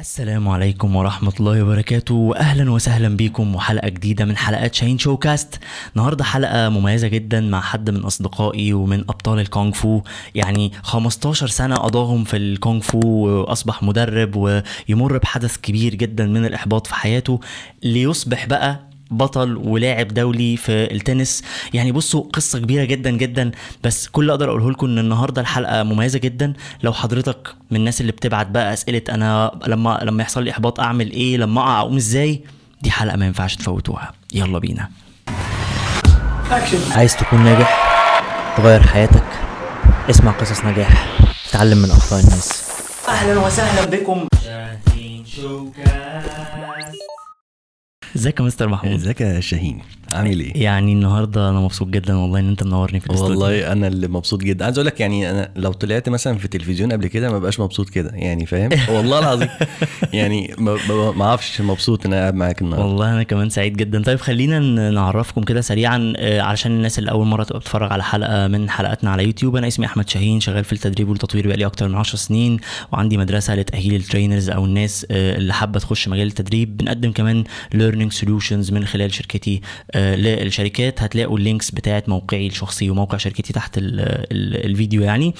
السلام عليكم ورحمة الله وبركاته. وأهلا وسهلا بكم. وحلقة جديدة من حلقات شاهين شو كاست النهاردة حلقة مميزة جدا مع حد من أصدقائي ومن أبطال الكونغ فو. يعني 15 سنة قضاهم في الكونغ فو وأصبح مدرب ويمر بحدث كبير جدا من الإحباط في حياته. ليصبح بقى بطل ولاعب دولي في التنس. يعني بصوا قصة كبيرة جدا جدا بس كل اللي أقدر أقوله لكم إن النهارده الحلقة مميزة جدا. لو حضرتك من الناس اللي بتبعت بقى أسئلة أنا لما لما يحصل لي إحباط أعمل إيه لما أقع أقوم إزاي دي حلقة ما ينفعش تفوتوها. يلا بينا. عايز تكون ناجح تغير حياتك اسمع قصص نجاح تعلم من أخطاء الناس. أهلا وسهلا بكم. شاهين شوكاست ازيك يا مستر محمود؟ ازيك يا شاهين؟ عامل إيه؟ يعني النهارده أنا مبسوط جدا والله إن انت منورني في الاستوديو. والله أنا اللي مبسوط جدا. عايز أقول لك يعني أنا لو طلعت مثلا في التلفزيون قبل كده ما بقاش مبسوط كده يعني فاهم؟ والله العظيم. يعني ما أعرفش مبسوط إن أنا قاعد معاك النهارده. والله أنا كمان سعيد جدا. طيب خلينا نعرفكم كده سريعا آه، علشان الناس اللي أول مرة تبقى بتتفرج على حلقة من حلقاتنا على يوتيوب. أنا اسمي أحمد شاهين شغال في التدريب والتطوير بقالي أكتر من 10 سنين وعندي مدرسة لتأهيل ال trainers أو الناس آه، اللي حابة تخش مجال التدريب. بنقدم كمان learning solutions من خلال شركتي آه، للشركات هتلاقوا ال links بتاعت موقعي الشخصي وموقع شركتي تحت ال ال الفيديو يعني.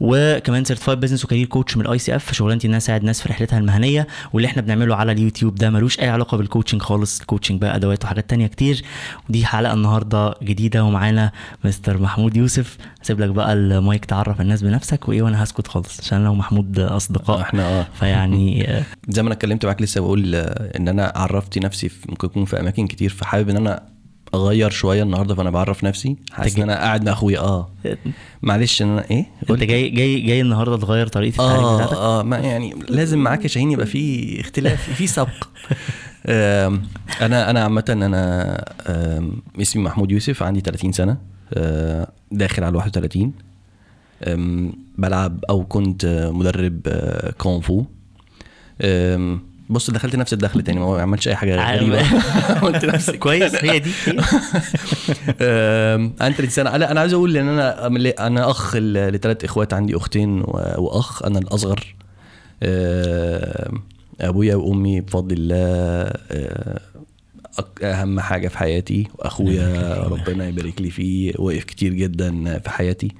وكمان certified business و career coach من ال ICF شغلانتي ان أنا اساعد ناس في رحلتها المهنية. واللي إحنا بنعمله على اليوتيوب ده ملوش أي علاقة بال coaching خالص. ال coaching بقى أدوات وحاجات تانية كتير. ودي حلقة النهارده جديدة ومعانا مستر محمود يوسف. هسيب لك بقى المايك تعرف الناس بنفسك وإيه وأنا هسكت خالص عشان لو محمود أصدقاء. إحنا آه. فيعني آه، زي ما أنا اتكلمت معاك لسه بقول آه، إن أنا عرفت نفسي في ممكن يكون في أماكن كتير. فحابب إن أنا أغير شوية النهارده فأنا بعرف نفسي. حاسس إن أنا قاعد مع أخويا. آه. معلش إن أنا إيه؟ أنت جاي جاي جاي النهارده تغير طريقة التعليم آه بتاعتك؟ آه ما يعني لازم معاك يا شاهين يبقى في اختلاف في سبق. أنا أنا عامة أنا اسمي محمود يوسف عندي 30 سنة. آه، داخل على 31 آم، بلعب أو كنت مدرب آه، كونغ فو. آم، بص دخلت نفس الدخل تاني ما عملتش أي حاجة. غريبة. عملت نفسي كويس هي دي. آم، أنا 30 سنه لا أنا عايز أقول إن أنا أنا أخ لثلاث إخوات عندي أختين وأخ. أنا الأصغر. أبويا وأمي بفضل الله أهم حاجة في حياتي. واخويا ربنا يبارك لي فيه. وقف كتير جدا في حياتي.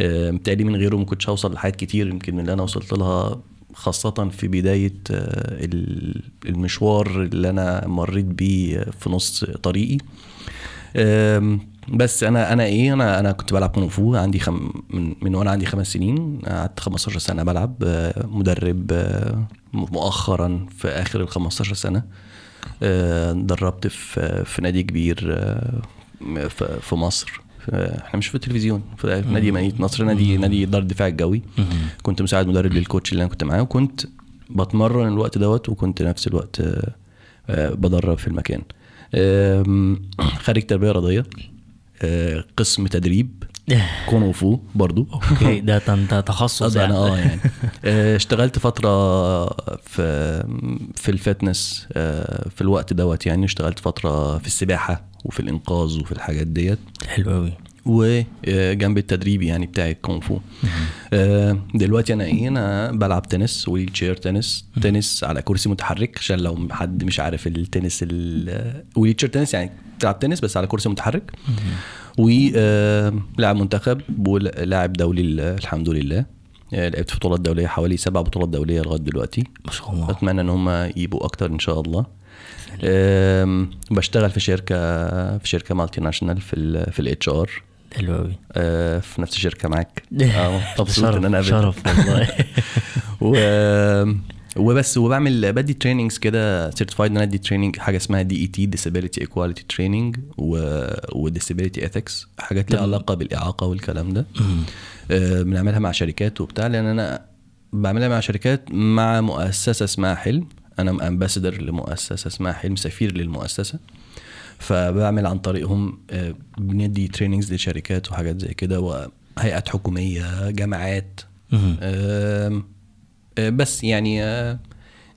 متهيألي من غيره ما كنتش هوصل لحاجات كتير يمكن من اللي أنا وصلت لها خاصة في بداية آه، ال- المشوار اللي أنا مريت بيه في نص طريقي. بس أنا أنا إيه أنا أنا كنت بلعب كونغ فو عندي خم من, من وأنا عندي خمس سنين قعدت 15 سنة بلعب آه، مدرب آه، مؤخرا في آخر ال 15 سنه دربت في في نادي كبير في مصر. إحنا مش في التلفزيون في نادي مدينة نصر نادي نادي دار الدفاع الجوي كنت مساعد مدرب لل coach اللي أنا كنت معاه وكنت بتمرن الوقت دوت وكنت نفس الوقت آه، آه، بدرب في المكان. خريج تربية رياضية آه، قسم تدريب. كونغ فو برضو. okay ده تن- تخصص أصلاً يعني. آه يعني. آه، اشتغلت فترة في في ال fitness آه، في الوقت دوت يعني. اشتغلت فترة في السباحة وفي الإنقاذ وفي الحاجات ديت. حلو قوي وجنب التدريب يعني بتاعي الكونغ فو. آه، دلوقتي أنا إيه أنا بلعب تنس wheelchair tennis. تنس على كرسي متحرك عشان لو حد مش عارف التنس ال wheelchair tennis يعني تلعب تنس بس على كرسي متحرك. ولاعب منتخب ولاعب دولي ال- الحمد لله. آه، لعبت في بطولات دولية حوالي سبع بطولات دولية لغاية دلوقتي. ما شاء الله. أتمنى إن هم يبقوا أكتر إن شاء الله. بشتغل في شركة في شركة multinational في ال في ال HR حلو قوي في نفس الشركة معاك. آه مبسوط إن أنا شرف والله. و وبس وبعمل بدي trainings كده certified إن أنا أدي training حاجة اسمها DET disability equality training و disability ethics حاجات ليها علاقة بالإعاقة والكلام ده. آه، بنعملها مع شركات وبتاع لأن أنا بعملها مع شركات مع مؤسسة اسمها حلم. أنا ambassador لمؤسسة اسمها حلم سفير للمؤسسة. فبعمل عن طريقهم آه، بندي trainings لشركات وحاجات زي كده وهيئات حكومية جامعات بس يعني آه،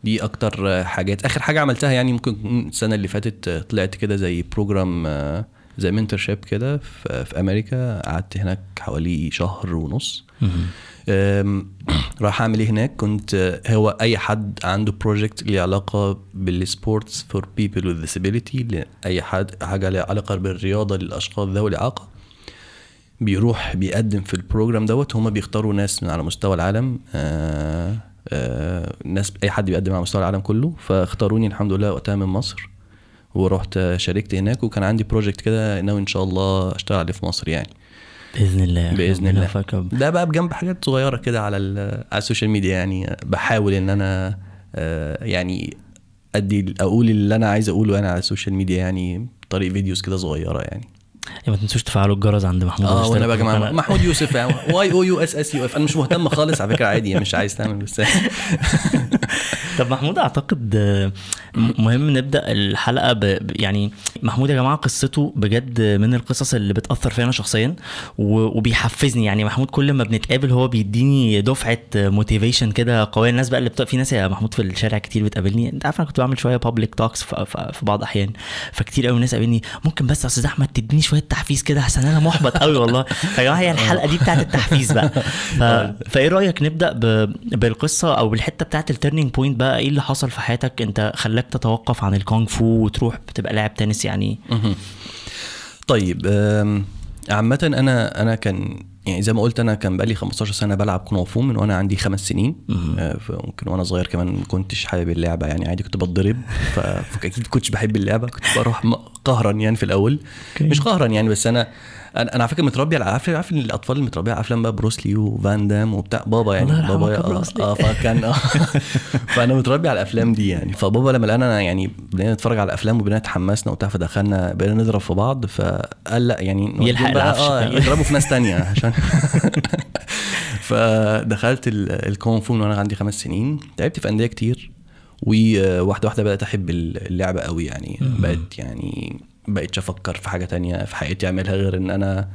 دي أكتر آه، حاجات. آخر حاجة عملتها يعني ممكن السنة اللي فاتت آه، طلعت كده زي program آه، زي mentorship كده في أمريكا. قعدت هناك حوالي شهر ونص. راح أعمل إيه هناك؟ كنت آه، هو أي حد عنده project ليه علاقة بال sports for people with disability لاي حد حاجة ليها علاقة بالرياضة للأشخاص ذوي الإعاقة بيروح بيقدم في ال program دوت. هما بيختاروا ناس من على مستوى العالم آه آه ناس أي حد بيقدم على مستوى العالم كله فاختاروني الحمد لله وقتها من مصر ورحت شاركت هناك وكان عندي project كده ناوي إن شاء الله أشتغل عليه في مصر يعني. بإذن الله. بإذن الله. رب. ده بقى بجنب حاجات صغيرة كده على على ال social media يعني بحاول إن أنا آه، يعني أدي أقول اللي أنا عايز أقوله أنا على ال social media يعني طريق videos كده صغيرة يعني. ما تنسوش تفعلوا الجرس عند محمود آه وأنا بقى جماعة. محمود يوسف يعني. Y O U S S U F. أنا مش مهتم خالص على فكرة عادي مش عايز تعمل بس. طب محمود أعتقد مهم نبدأ الحلقة ب... يعني محمود يا جماعة قصته بجد من القصص اللي بتأثر فيا أنا شخصيا و... وبيحفزني. يعني محمود كل ما بنتقابل هو بيديني دفعة motivation كده قوية. الناس بقى اللي بت... في ناس يا محمود في الشارع كتير بتقابلني. أنت عارف أنا كنت بعمل شوية public talks في... في... بعض احيان فكتير قوي ناس قابلني. ممكن بس يا أستاذ أحمد تديني شوية تحفيز كده؟ عشان أنا محبط قوي والله. فيا جماعة هي الحلقة دي بتاعت التحفيز بقى. ف... فإيه رأيك نبدأ ب... بالقصة أو بالحتة بتاعت ال turning point بقى؟ إيه اللي حصل في حياتك؟ أنت خلاك تتوقف عن الكونغ فو وتروح بتبقى لاعب تنس يعني. طيب عامة أنا أنا كان يعني زي ما قلت أنا كان بقالي 15 سنة بلعب كونغ فو من وأنا عندي خمس سنين. آه، فممكن وأنا صغير كمان ما كنتش حابب اللعبة يعني عادي كنت بتضرب. ف- فأكيد كنتش بحب اللعبة كنت بروح قهرا يعني في الأول. أوكي. مش قهرا يعني بس أنا أنا أنا على فكرة متربي على عارف عارف إن الأطفال اللي متربية على أفلام بقى بروسلي وفان دام وبتاع؟ بابا يعني بابا يا آه،. آه فكان آه فأنا متربي على الأفلام دي يعني. فبابا لما لقانا يعني بدينا نتفرج على الأفلام وبدينا اتحمسنا وبتاع فدخلنا بقينا نضرب في بعض فقال لأ يعني يلحق بقى- العفش. آه يضربوا في ناس تانية عشان فدخلت ال- الكونغ فو من وأنا عندي خمس سنين. لعبت في أندية كتير وواحده واحدة بدأت أحب اللعبة قوي يعني. بقت يعني بقيتش أفكر في حاجة تانية في حياتي أعملها غير إن أنا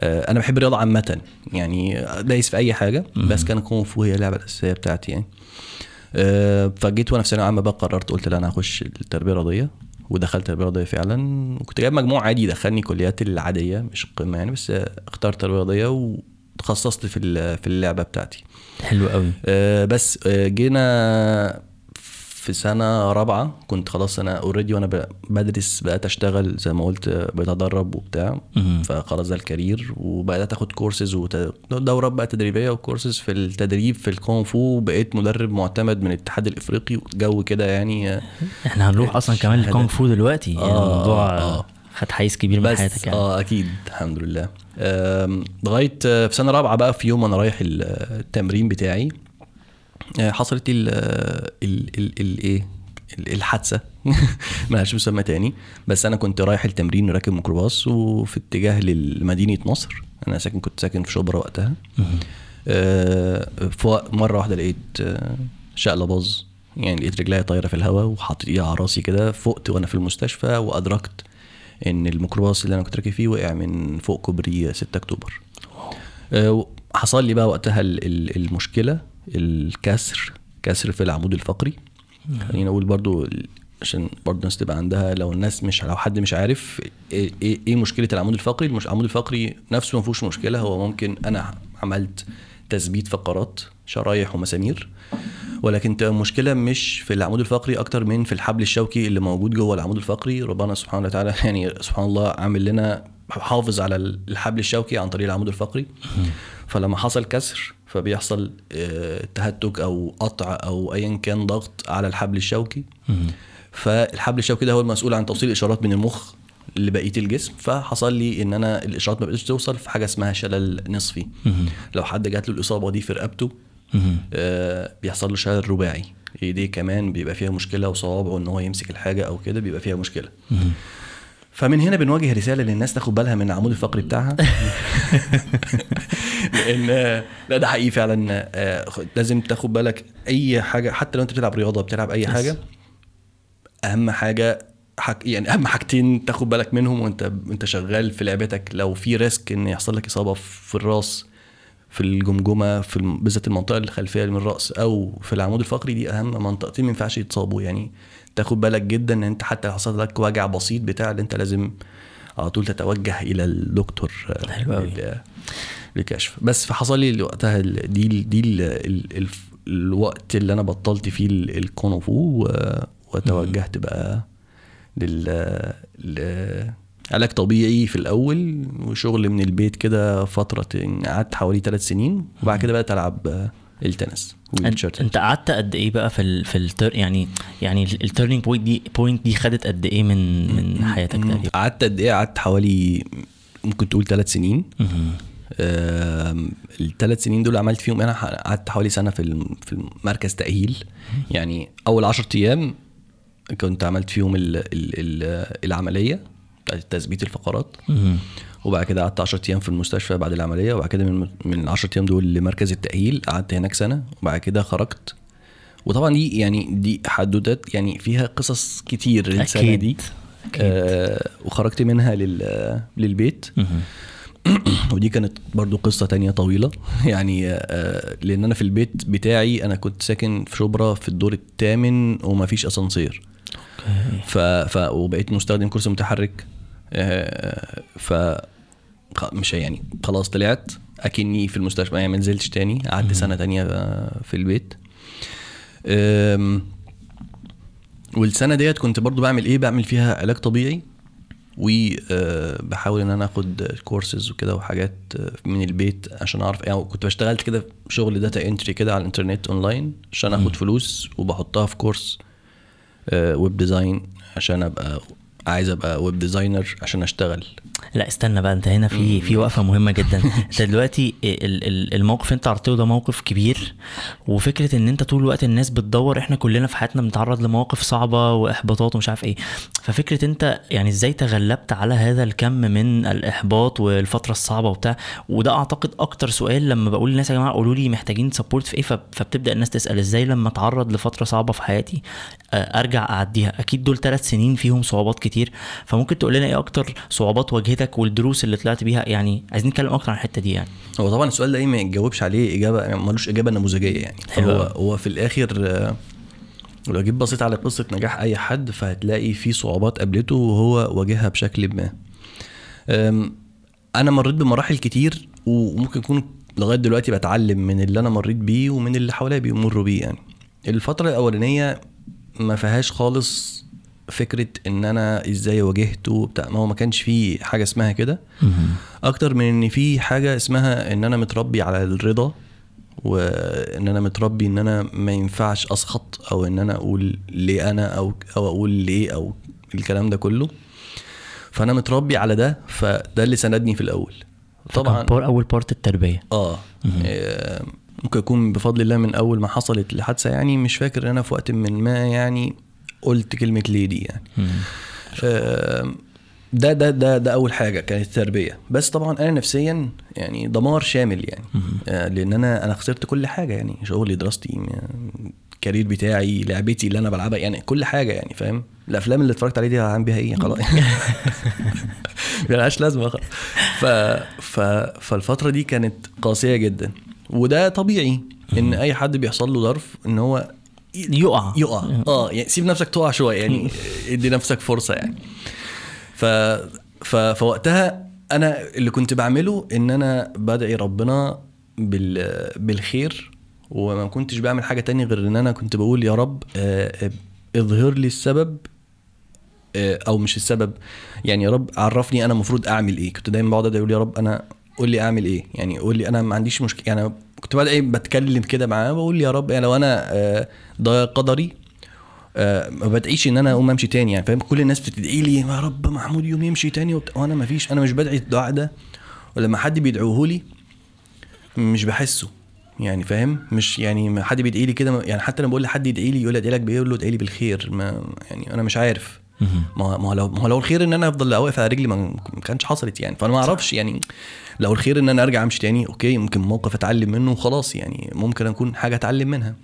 آه، أنا بحب الرياضة عامة. يعني دايس في أي حاجة بس كان كونغ فو هي اللعبة الأساسية بتاعتي يعني. آه، فجيت وأنا في ثانوية عامة بقى قررت قلت لا أنا هخش التربية الرياضية ودخلت تربيه رياضيه فعلا. وكنت جايب مجموع عادي يدخلني كليات العادية مش القمه يعني بس اخترت تربيه رياضيه وتخصصت في في اللعبة بتاعتي. حلو قوي آه، بس جينا في سنة رابعة كنت خلاص أنا already وأنا ب- بدرس بقيت أشتغل زي ما قلت آه، بقيت أدرب وبتاع. فخلاص ده ال career. وبقيت آخد كورسز ودورات بقى تدريبية وكورسز في التدريب في الكونغ فو. بقيت مدرب معتمد من الاتحاد الإفريقي جو كده يعني. آه، إحنا هنروح أصلا كمان. الكونغ فو دلوقتي. يعني آه، الموضوع آه. خد حيز كبير من بس حياتك يعني. آه أكيد. الحمد لله. لغاية آه، في سنة رابعة بقى في يوم أنا رايح ال- التمرين بتاعي. آه، حصلت لي ال ال ال ال إيه؟ ال- الحادثة. ملهاش مسمى تاني. بس أنا كنت رايح التمرين راكب ميكروباص وفي اتجاه لمدينة نصر. أنا ساكن كنت ساكن في شبرا وقتها. آه، مرة واحدة لقيت آه، شقلة باظ. يعني لقيت رجليا طايرة في الهواء وحاطط إيدي على راسي كده فقت وأنا في المستشفى وأدركت إن الميكروباص اللي أنا كنت راكب فيه وقع من فوق كوبري 6 أكتوبر. آه، حصل لي بقى وقتها ال- ال- المشكلة. الكسر كسر في العمود الفقري. خلينا أقول برضو عشان برضو الناس تبقى عندها لو الناس مش لو حد مش عارف إيه, إيه, إيه مشكلة العمود الفقري العمود الفقري نفسه ما فيهوش مشكلة. هو ممكن أنا عملت تثبيت فقرات شرايح ومسامير ولكن المشكلة مش في العمود الفقري أكتر من في الحبل الشوكي اللي موجود جوه العمود الفقري. ربنا سبحانه وتعالى يعني سبحان الله عامل لنا حافظ على الحبل الشوكي عن طريق العمود الفقري. فلما حصل كسر فبيحصل آه، تهتك أو قطع أو ايا كان ضغط على الحبل الشوكي. فالحبل الشوكي ده هو المسؤول عن توصيل الاشارات من المخ لبقية الجسم. فحصل لي إن أنا الإشارات ما بقتش توصل في حاجة اسمها شلل نصفي. لو حد جات له الإصابة دي في رقبته آه، بيحصل له شلل رباعي. ايديه كمان بيبقى فيها مشكلة وصوابعه إن هو يمسك الحاجة أو كده بيبقى فيها مشكلة. فمن هنا بنواجه رسالة للناس تاخد بالها من العمود الفقري بتاعها لأن لا ده حقيقي فعلا آه، لازم تاخد بالك أي حاجة حتى لو أنت بتلعب رياضة بتلعب أي حاجة أهم حاجة حك... يعني أهم حاجتين تاخد بالك منهم وأنت انت شغال في لعبتك لو في ريسك إن يحصل لك إصابة في الرأس في الجمجمة في. بالذات المنطقة الخلفية من الرأس أو في العمود الفقري دي أهم منطقتين ما ينفعش يتصابوا يعني تاخد بالك جدا إن أنت حتى حصل لك وجع بسيط بتاع اللي أنت لازم على طول تتوجه إلى الدكتور حلو للكشف بس فحصل لي وقتها دي ال دي ال ال ال الوقت اللي أنا بطلت فيه ال- الكونغ فو و- وتوجهت بقى لل علاج طبيعي في الأول وشغل من البيت كده فترة قعدت حوالي ثلاث سنين وبعد كده بقيت ألعب التنس. أنت. أنت قعدت قد إيه بقى في ال في ال tur يعني يعني ال turning point دي point دي خدت قد إيه من من حياتك تقريبا؟ قعدت قد إيه؟ قعدت حوالي ممكن تقول ثلاث سنين. الثلاث سنين دول عملت فيهم أنا قعدت حوالي سنة في في المركز تأهيل. يعني أول 10 أيام كنت عملت فيهم ال ال ال العملية تثبيت الفقرات. وبعد كده قعدت 10 أيام في المستشفى بعد العملية وبعد كده من من ال 10 أيام دول لمركز التأهيل قعدت هناك سنة وبعد كده خرجت. وطبعا دي يعني دي حدوتات يعني فيها قصص كتير السنة أكيد. دي. أكيد. آه وخرجت منها لل للبيت. ودي كانت برضو قصة تانية طويلة. يعني آه، لأن أنا في البيت بتاعي أنا كنت ساكن في شبرا في الدور الثامن ومفيش أسانسير. أوكي. ف... ف... وبقيت مستخدم كرسي متحرك. آه، ف مش يعني خلاص طلعت. أكني في المستشفى. يعني ما نزلتش تاني. قعدت سنة تانية في البيت. والسنة ديت كنت برضو بعمل إيه؟ بعمل فيها علاج طبيعي. وبحاول إن أنا آخد كورسز وكده وحاجات آه، من البيت عشان أعرف يعني كنت بشتغلت كده شغل data entry كده على الإنترنت اونلاين عشان آخد فلوس وبحطها في course web design عشان ابقى عايز أبقى web designer عشان أشتغل. لا استنى بقى انت هنا في في وقفة مهمة جدا. انت دلوقتي ال- ال- الموقف انت عرضته ده موقف كبير وفكرة ان انت طول الوقت الناس بتدور إحنا كلنا في حياتنا بنتعرض لمواقف صعبة واحباطات ومش عارف إيه. ففكرة انت يعني إزاي تغلبت على هذا الكم من الاحباط والفترة الصعبة وبتاع؟ وده اعتقد أكتر سؤال لما بقول للناس يا جماعة قولوا لي محتاجين سبورت في إيه؟ فب- فبتبدأ الناس تسأل إزاي لما اتعرض لفترة صعبة في حياتي آه، ارجع اعديها. أكيد دول ثلاث سنين فيهم صعوبات كتير. فممكن تقول لنا إيه أكتر صعوبات واجهتك والدروس اللي طلعت بيها يعني عايزين نتكلم أكتر عن الحتة دي يعني. هو طبعا السؤال ده إيه ما يتجاوبش عليه إجابة يعني ملوش إجابة نموذجية يعني. حلو هو. هو في الآخر آه، لو جيت بصيت على قصة نجاح أي حد فهتلاقي في صعوبات قابلته وهو واجهها بشكل ما. أنا مريت بمراحل كتير وممكن يكون لغاية دلوقتي بتعلم من اللي أنا مريت بيه ومن اللي حواليا بيمروا بيه يعني. الفترة الأولانية ما فيهاش خالص فكرة إن أنا إزاي واجهته وبتاع ما هو ما كانش فيه حاجة اسمها كده. أكتر من إن في حاجة اسمها إن أنا متربي على الرضا وإن أنا متربي إن أنا ما ينفعش أسخط أو إن أنا أقول ليه أنا أو أو أقول ليه أو الكلام ده كله. فأنا متربي على ده فده اللي سندني في الأول. طبعا طبعا أول بارت التربية. آه. آه، ممكن يكون بفضل الله من أول ما حصلت الحادثه يعني مش فاكر ان أنا في وقت من ما يعني قلت كلمة ليه دي يعني. ده ده ده ده أول حاجة كانت التربية. بس طبعا أنا نفسيا يعني دمار شامل يعني. آه، لأن أنا أنا خسرت كل حاجة يعني شغلي دراستي الكارير بتاعي لعبتي اللي أنا بلعبها يعني كل حاجة يعني فاهم؟ الأفلام اللي اتفرجت عليها دي هعمل بيها إيه؟ خلاص. ملهاش لازمة خلاص. ف... ف... فالفترة دي كانت قاسية جدا. وده طبيعي إن أي حد بيحصل له ظرف إن هو يقع. يقع. آه يعني سيب نفسك تقع شوية يعني ادي نفسك فرصة يعني. ف... ف... فوقتها أنا اللي كنت بعمله إن أنا بدعي ربنا بال... بالخير وما كنتش بعمل حاجة تانية غير إن أنا كنت بقول يا رب آه، آه، اظهر لي السبب آه، أو مش السبب يعني يا رب عرفني أنا المفروض أعمل إيه. كنت دايما بقعد أدعي أقول يا رب أنا قول لي أعمل إيه؟ يعني قول لي أنا ما عنديش مشكله يعني كنت بدعي بتكلم كده معاه بقول يا رب يعني لو أنا آه، ده قدري آه، ما بدعيش إن أنا أقوم أمشي تاني يعني فاهم؟ كل الناس بتدعي لي يا رب محمود يوم يمشي تاني وبتاع وأنا ما فيش أنا مش بدعي الدعاء ده ولما حد بيدعوه لي مش بحسه يعني فاهم؟ مش يعني حد بيدعي لي كده يعني حتى لما بقول لحد يدعي لي يقول أدعي لك بإيه؟ أقول له أدعي لي بالخير. ما يعني أنا مش عارف. ما ما هو لو ما هو لو الخير إن أنا أفضل واقف على رجلي ما كانش حصلت يعني. فأنا ما أعرفش يعني لو الخير إن أنا أرجع أمشي تاني أوكي ممكن موقف أتعلم منه وخلاص يعني. ممكن أكون حاجة أتعلم منها.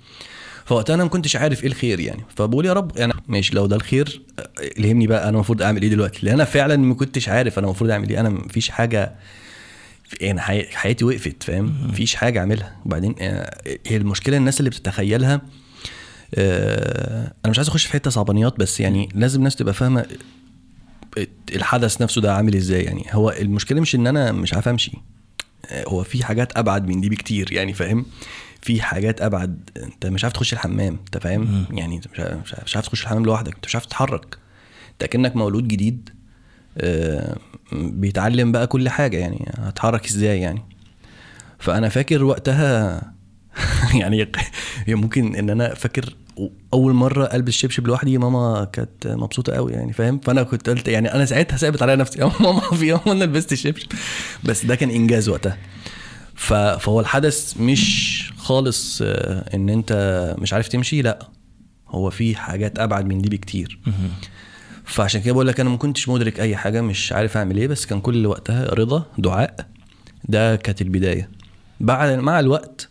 فوقتها أنا ما كنتش عارف إيه الخير يعني. فبقول يا رب يعني ماشي لو ده الخير آه، الهمني بقى أنا المفروض أعمل إيه دلوقتي؟ لأن أنا فعلا ما كنتش عارف أنا المفروض أعمل إيه. أنا مفيش حاجة يعني حي- حياتي وقفت فاهم؟ مفيش حاجة أعملها. وبعدين آه، هي المشكلة الناس اللي بتتخيلها أنا مش عايز أخش في حتة صعبانيات بس يعني لازم الناس تبقى فاهمة الحدث نفسه ده عامل إزاي. يعني هو المشكلة مش إن أنا مش عارف أمشي. هو في حاجات أبعد من دي بكتير يعني فاهم؟ في حاجات أبعد. أنت مش عارف تخش الحمام أنت فاهم؟ يعني أنت مش عارف- مش عارف- مش عارف تخش الحمام لوحدك أنت مش عارف تتحرك. أنت كأنك مولود جديد آه، بيتعلم بقى كل حاجة يعني هتحرك إزاي يعني؟ فأنا فاكر وقتها يعني هي ممكن إن أنا فاكر أول مرة ألبس شبشب لوحدي ماما كانت مبسوطة قوي يعني فاهم؟ فأنا كنت قلت يعني أنا ساعتها ثابت عليا نفسي يا ماما في يوم أنا لبست الشبشب بس ده كان إنجاز وقتها. فهو الحدث مش خالص آه، إن أنت مش عارف تمشي لأ هو في حاجات أبعد من دي بكتير. فعشان كده بقول لك أنا ما كنتش مدرك أي حاجة مش عارف أعمل إيه بس كان كل وقتها رضا دعاء ده كانت البداية. بعد مع الوقت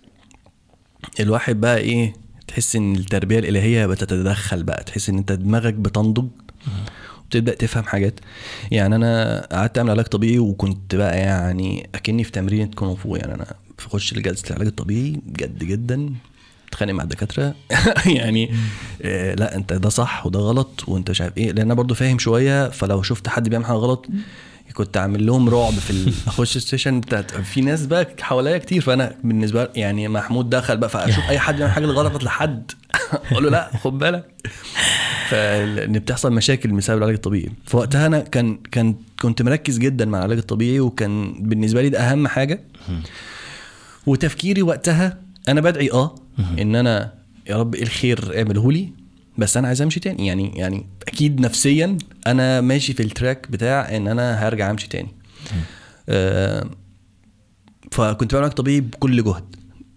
الواحد بقى إيه تحس إن التربية الإلهية بتتدخل بقى تحس إن أنت دماغك بتنضج وبتبدأ تفهم حاجات. يعني أنا قعدت أعمل علاج طبيعي وكنت بقى يعني أكني في تمرين كونغ فو. يعني أنا بخش لجلسه العلاج الطبيعي جد جدا اتخانق مع الدكاترة. يعني آه لا أنت ده صح وده غلط وأنت مش عارف إيه. لأن أنا برضو فاهم شوية فلو شفت حد بيعمل حاجة غلط كنت عامل لهم رعب في أخش السيشن بتاعت في ناس بقى حواليا كتير فأنا بالنسبة لي يعني محمود دخل بقى فأشوف أي حد بيعمل حاجة غلط لحد. أقول له لا خد بالك. فان بتحصل مشاكل بسبب العلاج الطبيعي. فوقتها أنا كان كان كنت مركز جدا مع العلاج الطبيعي وكان بالنسبة لي ده أهم حاجة. وتفكيري وقتها أنا بدعي آه إن أنا يا رب إيه الخير اعمله لي. بس أنا عايز أمشي تاني. يعني يعني أكيد نفسيا أنا ماشي في التراك بتاع إن أنا هرجع أمشي تاني. آه فكنت بعمل طبيعي بكل جهد.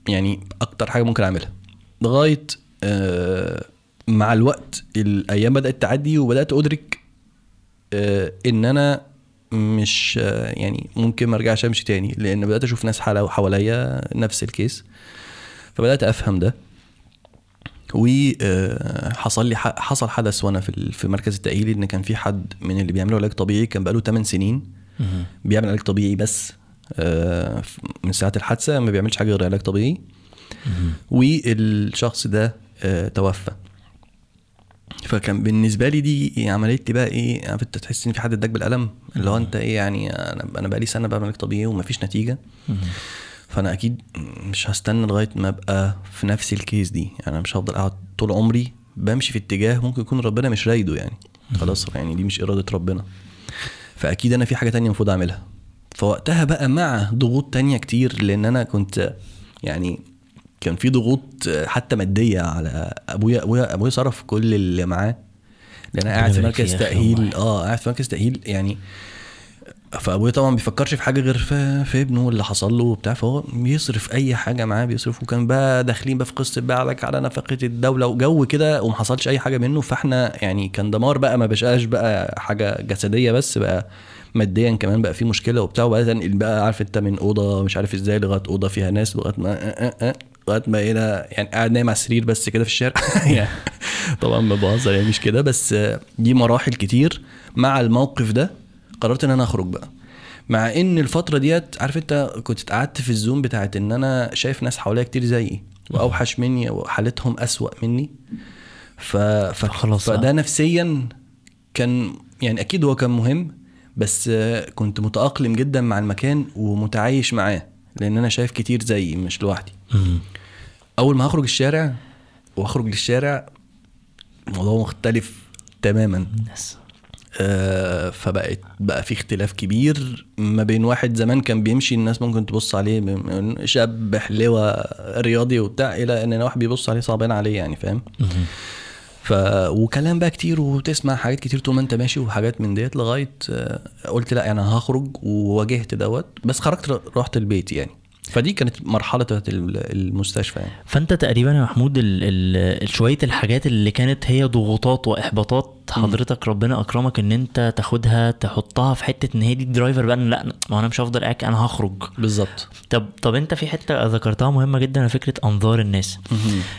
يعني أكتر حاجة ممكن أعملها. لغاية آه مع الوقت الأيام بدأت تعدي وبدأت أدرك آه إن أنا مش آه يعني ممكن ما أرجعش أمشي تاني. لأن بدأت أشوف ناس حواليا نفس الكيس. فبدأت أفهم ده. وحصل لي حصل حدث وأنا في في مركز التاهيلي إن كان في حد من اللي بيعملوا علاج طبيعي كان بقاله 8 سنين بيعمل علاج طبيعي بس آه، من ساعة الحادثة ما بيعملش حاجة غير علاج طبيعي. والشخص ده آه، توفى. فكان بالنسبة لي دي عملت لي بقى إيه عارف انت تحس إن في حد اداك بالقلم اللي هو أنت إيه يعني أنا أنا بقى لي سنة بعمل علاج طبيعي ومفيش نتيجة. فأنا أكيد مش هستنى لغاية ما أبقى في نفس الكيس دي. يعني أنا مش هفضل قاعد طول عمري بمشي في اتجاه ممكن يكون ربنا مش رايده يعني. خلاص يعني دي مش إرادة ربنا. فأكيد أنا في حاجة تانية المفروض أعملها. فوقتها بقى مع ضغوط تانية كتير لأن أنا كنت يعني كان في ضغوط حتى مادية على أبويا أبويا أبويا صرف كل اللي معاه. لأن أنا قاعد في مركز تأهيل. آه قاعد في مركز تأهيل. يعني فأبويا طبعا ما بيفكرش في حاجة غير في, في ابنه اللي حصل له وبتاع فهو بيصرف أي حاجة معاه بيصرف. وكان بقى داخلين بقى في قصة بقى عليك على نفقة الدولة وجو كده وما حصلش أي حاجة منه. فإحنا يعني كان دمار بقى ما بقاش بقى حاجة جسدية بس بقى ماديا كمان بقى في مشكلة وبتاع. وبقى تنقل بقى عارف أنت من أوضة مش عارف إزاي لغاية أوضة فيها ناس لغاية ما آه آه آه لغاية ما هنا يعني قاعد نايم على السرير بس كده في الشارع. يعني طبعا ما بهزر يعني مش كده. بس دي مراحل كتير. مع الموقف ده قررت إن أنا أخرج بقى مع إن الفترة ديت عارف أنت كنت قعدت في الزوم بتاعت إن أنا شايف ناس حواليا كتير زيي وأوحش مني وحالتهم أسوأ مني ف... ف... فخلاص فده. نفسيا كان يعني أكيد هو كان مهم بس كنت متأقلم جدا مع المكان ومتعايش معاه لأن أنا شايف كتير زيي مش لوحدي. أول ما هخرج الشارع وأخرج للشارع الموضوع مختلف تماما. آه، فبقت بقى في اختلاف كبير ما بين واحد زمان كان بيمشي الناس ممكن تبص عليه شاب حلوة رياضي وبتاع إلى إن واحد بيبص عليه صعبان عليه يعني فاهم. ف وكلام بقى كتير وتسمع حاجات كتير طول ما أنت ماشي وحاجات من ديت لغاية آه، قلت لأ أنا هخرج وواجهت دوت بس خرجت رحت البيت يعني. فدي كانت مرحلة بتاعت المستشفى يعني. فأنت تقريبا يا محمود شوية الحاجات اللي كانت هي ضغوطات وإحباطات حضرتك ربنا أكرمك إن أنت تاخدها تحطها في حتة إن هي دي الدرايفر بقى لأ ما أنا مش هفضل قاعد أنا هخرج. بالظبط. طب طب أنت في حتة ذكرتها مهمة جدا فكرة أنظار الناس.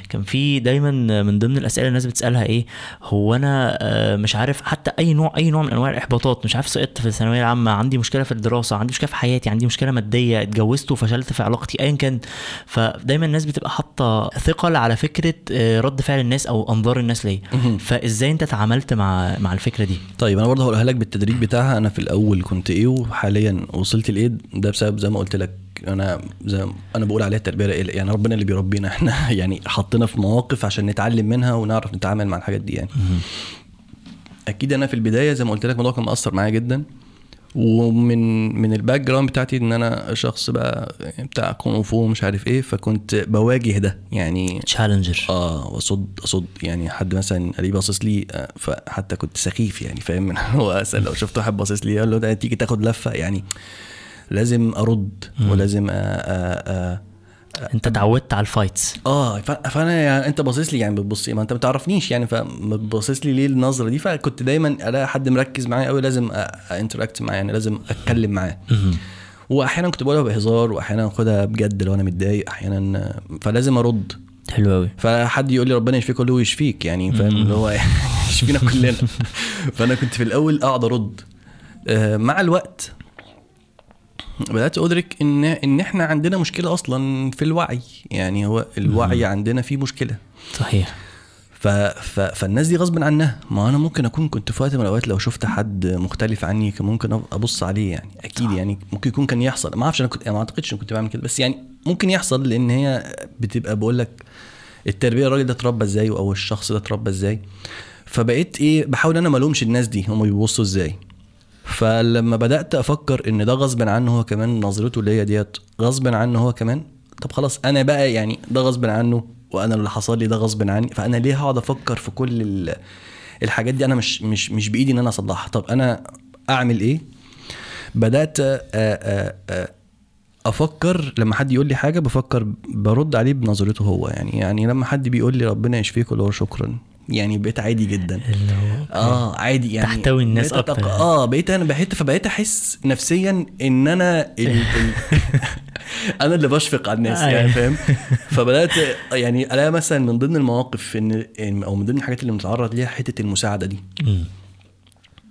كان في دايما من ضمن الأسئلة الناس بتسألها إيه هو أنا آه، مش عارف حتى أي نوع أي نوع من أنواع الإحباطات مش عارف سقطت في الثانوية العامة عندي مشكلة في الدراسة عندي مشكلة في حياتي عندي مشكلة مادية اتجوزت وفشلت في علاقتي ايا كان. فدايما الناس بتبقى حاطة ثقل على فكرة آه، رد فعل الناس أو أنظار الناس ليا. فإزاي أنت اتعاملت مع مع مع الفكرة دي. طيب أنا برضه هقولها لك بالتدريج بتاعها. أنا في الأول كنت إيه وحاليا وصلت لإيه ده بسبب زي ما قلت لك أنا زي أنا بقول عليها التربية. يعني ربنا اللي بيربينا. إحنا يعني حطينا في مواقف عشان نتعلم منها ونعرف نتعامل مع الحاجات دي يعني. أكيد أنا في البداية زي ما قلت لك الموضوع كان مأثر معايا جدا. ومن من ال background بتاعتي إن أنا شخص بقى بتاع كونغ فو ومش عارف إيه فكنت بواجه ده. يعني challenger آه واصد أصد يعني حد مثلا لي باصص لي آه، فحتى كنت سخيف يعني فاهم؟ هو مثلا لو شفت واحد باصص لي قال له ده تيجي تاخد لفة. يعني لازم أرد ولازم آه آه انت اتعودت على ال fights. آه فأنا يعني أنت باصص لي يعني بتبص ما أنت ما تعرفنيش يعني فباصص لي ليه النظرة دي؟ فكنت دايما ألاقي حد مركز معايا قوي لازم interact معاه يعني لازم أتكلم معاه. واحيانا كنت بقولها بهزار واحيانا أخدها بجد لو أنا متضايق أحيانا فلازم أرد. حلو قوي فحد يقول لي ربنا يشفيك أقول له يشفيك يعني فاهم؟ اللي هو يشفينا كلنا. فأنا كنت في الأول اقعد أرد. آه، مع الوقت بدأت أدرك ان إن إحنا عندنا مشكلة أصلا في الوعي. يعني هو الوعي عندنا فيه مشكلة. صحيح. ف... ف... فالناس دي غصب عنها. ما أنا ممكن أكون كنت في وقت من الأوقات لو شفت حد مختلف عني كان ممكن أبص عليه يعني. أكيد يعني ممكن يكون كان يحصل. ما أعرفش أنا كنت ما أعتقدش ان كنت بعمل كده. بس يعني ممكن يحصل لأن هي بتبقى بقول لك التربية الراجل ده اتربى إزاي أو الشخص ده اتربى إزاي. فبقيت إيه بحاول أنا ما ألومش الناس دي. هم بيبصوا إزاي. فلما بدأت أفكر إن ده غصب عنه هو كمان نظرته ليا ديت غصب عنه هو كمان طب خلاص أنا بقى يعني ده غصب عنه وأنا اللي حصل لي ده غصب عني فأنا ليه هقعد أفكر في كل ال- الحاجات دي؟ أنا مش مش مش بإيدي إن أنا أصلحها. طب أنا أعمل إيه؟ بدأت أفكر لما حد يقول لي حاجة بفكر برد عليه بنظرته هو يعني يعني لما حد بيقول لي ربنا يشفيك اللي هو شكرا. يعني بقيت عادي جدا. اللي هو آه عادي يعني تحتوي الناس بقيت أتق- أكتر. آه بقيت أنا بقيت فبقيت أحس نفسيا إن أنا ال... ال... أنا اللي بشفق على الناس يعني أيوة. فاهم؟ فبدأت يعني ألاقي مثلا من ضمن المواقف إن أو من ضمن الحاجات اللي بنتعرض ليها حتة المساعدة دي. مم.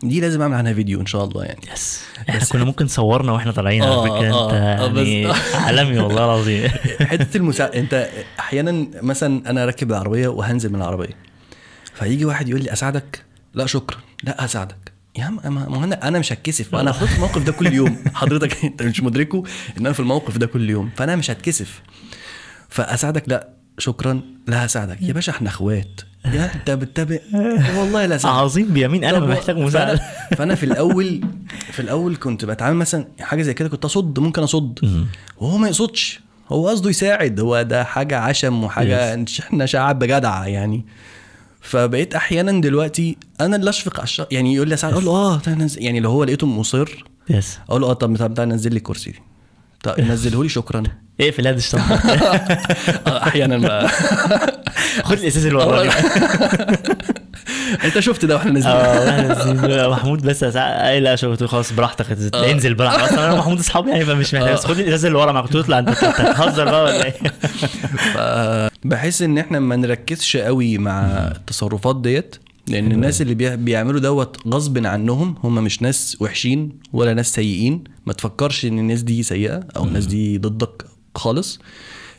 دي لازم أعمل عنها فيديو إن شاء الله يعني. يس. إحنا كنا ممكن صورنا وإحنا طالعين على آه، فكرة آه، أنت آه، بس- يعني عالمي والله العظيم. حتة المساعده أنت أحيانا مثلا أنا راكب العربية وهنزل من العربية. فيجي واحد يقول لي أساعدك؟ لا شكرا. لا هساعدك يا عم ما أنا أنا مش هتكسف أنا في الموقف ده كل يوم. حضرتك أنت مش مدركه إن أنا في الموقف ده كل يوم. فأنا مش هتكسف. فأساعدك؟ لا. شكرا. لا هساعدك. يا باشا إحنا إخوات. يا أنت بتتابع. والله لا اساعدك عظيم بيمين أنا محتاج فأنا, مساعدة. فأنا في الأول في الأول كنت بتعامل مثلا حاجة زي كده كنت أصد. ممكن أصد. وهو ما يقصدش. هو قصده يساعد. هو ده حاجة عشم وحاجة إحنا شعب جدع يعني. فبقيت أحيانا دلوقتي أنا اللي أشفق على الشخص يعني يقول لي اساعد أقول له آه نزل يعني لو هو لقيته مصر يس أقول له آه طب تعالى نزل لي الكرسي طب نزله لي شكرا. اقفل هذا الشنطه أحيانا بقى. خد الاساس اللي انت شفت ده وإحنا نازلين. آه محمود بس أي لا له خلاص براحتك انزل براحتك. أصلا أنا ومحمود أصحابي يعني فمش محتاج. بس خد الازاز اللي ورا معاك اطلع انت أنت هتهزر بقى ولا إيه؟ بحس إن إحنا ما نركزش قوي مع التصرفات ديت لأن الناس اللي بيع- بيعملوا دوت غصب عنهم هم مش ناس وحشين ولا ناس سيئين. ما تفكرش إن الناس دي سيئة أو الناس دي ضدك خالص.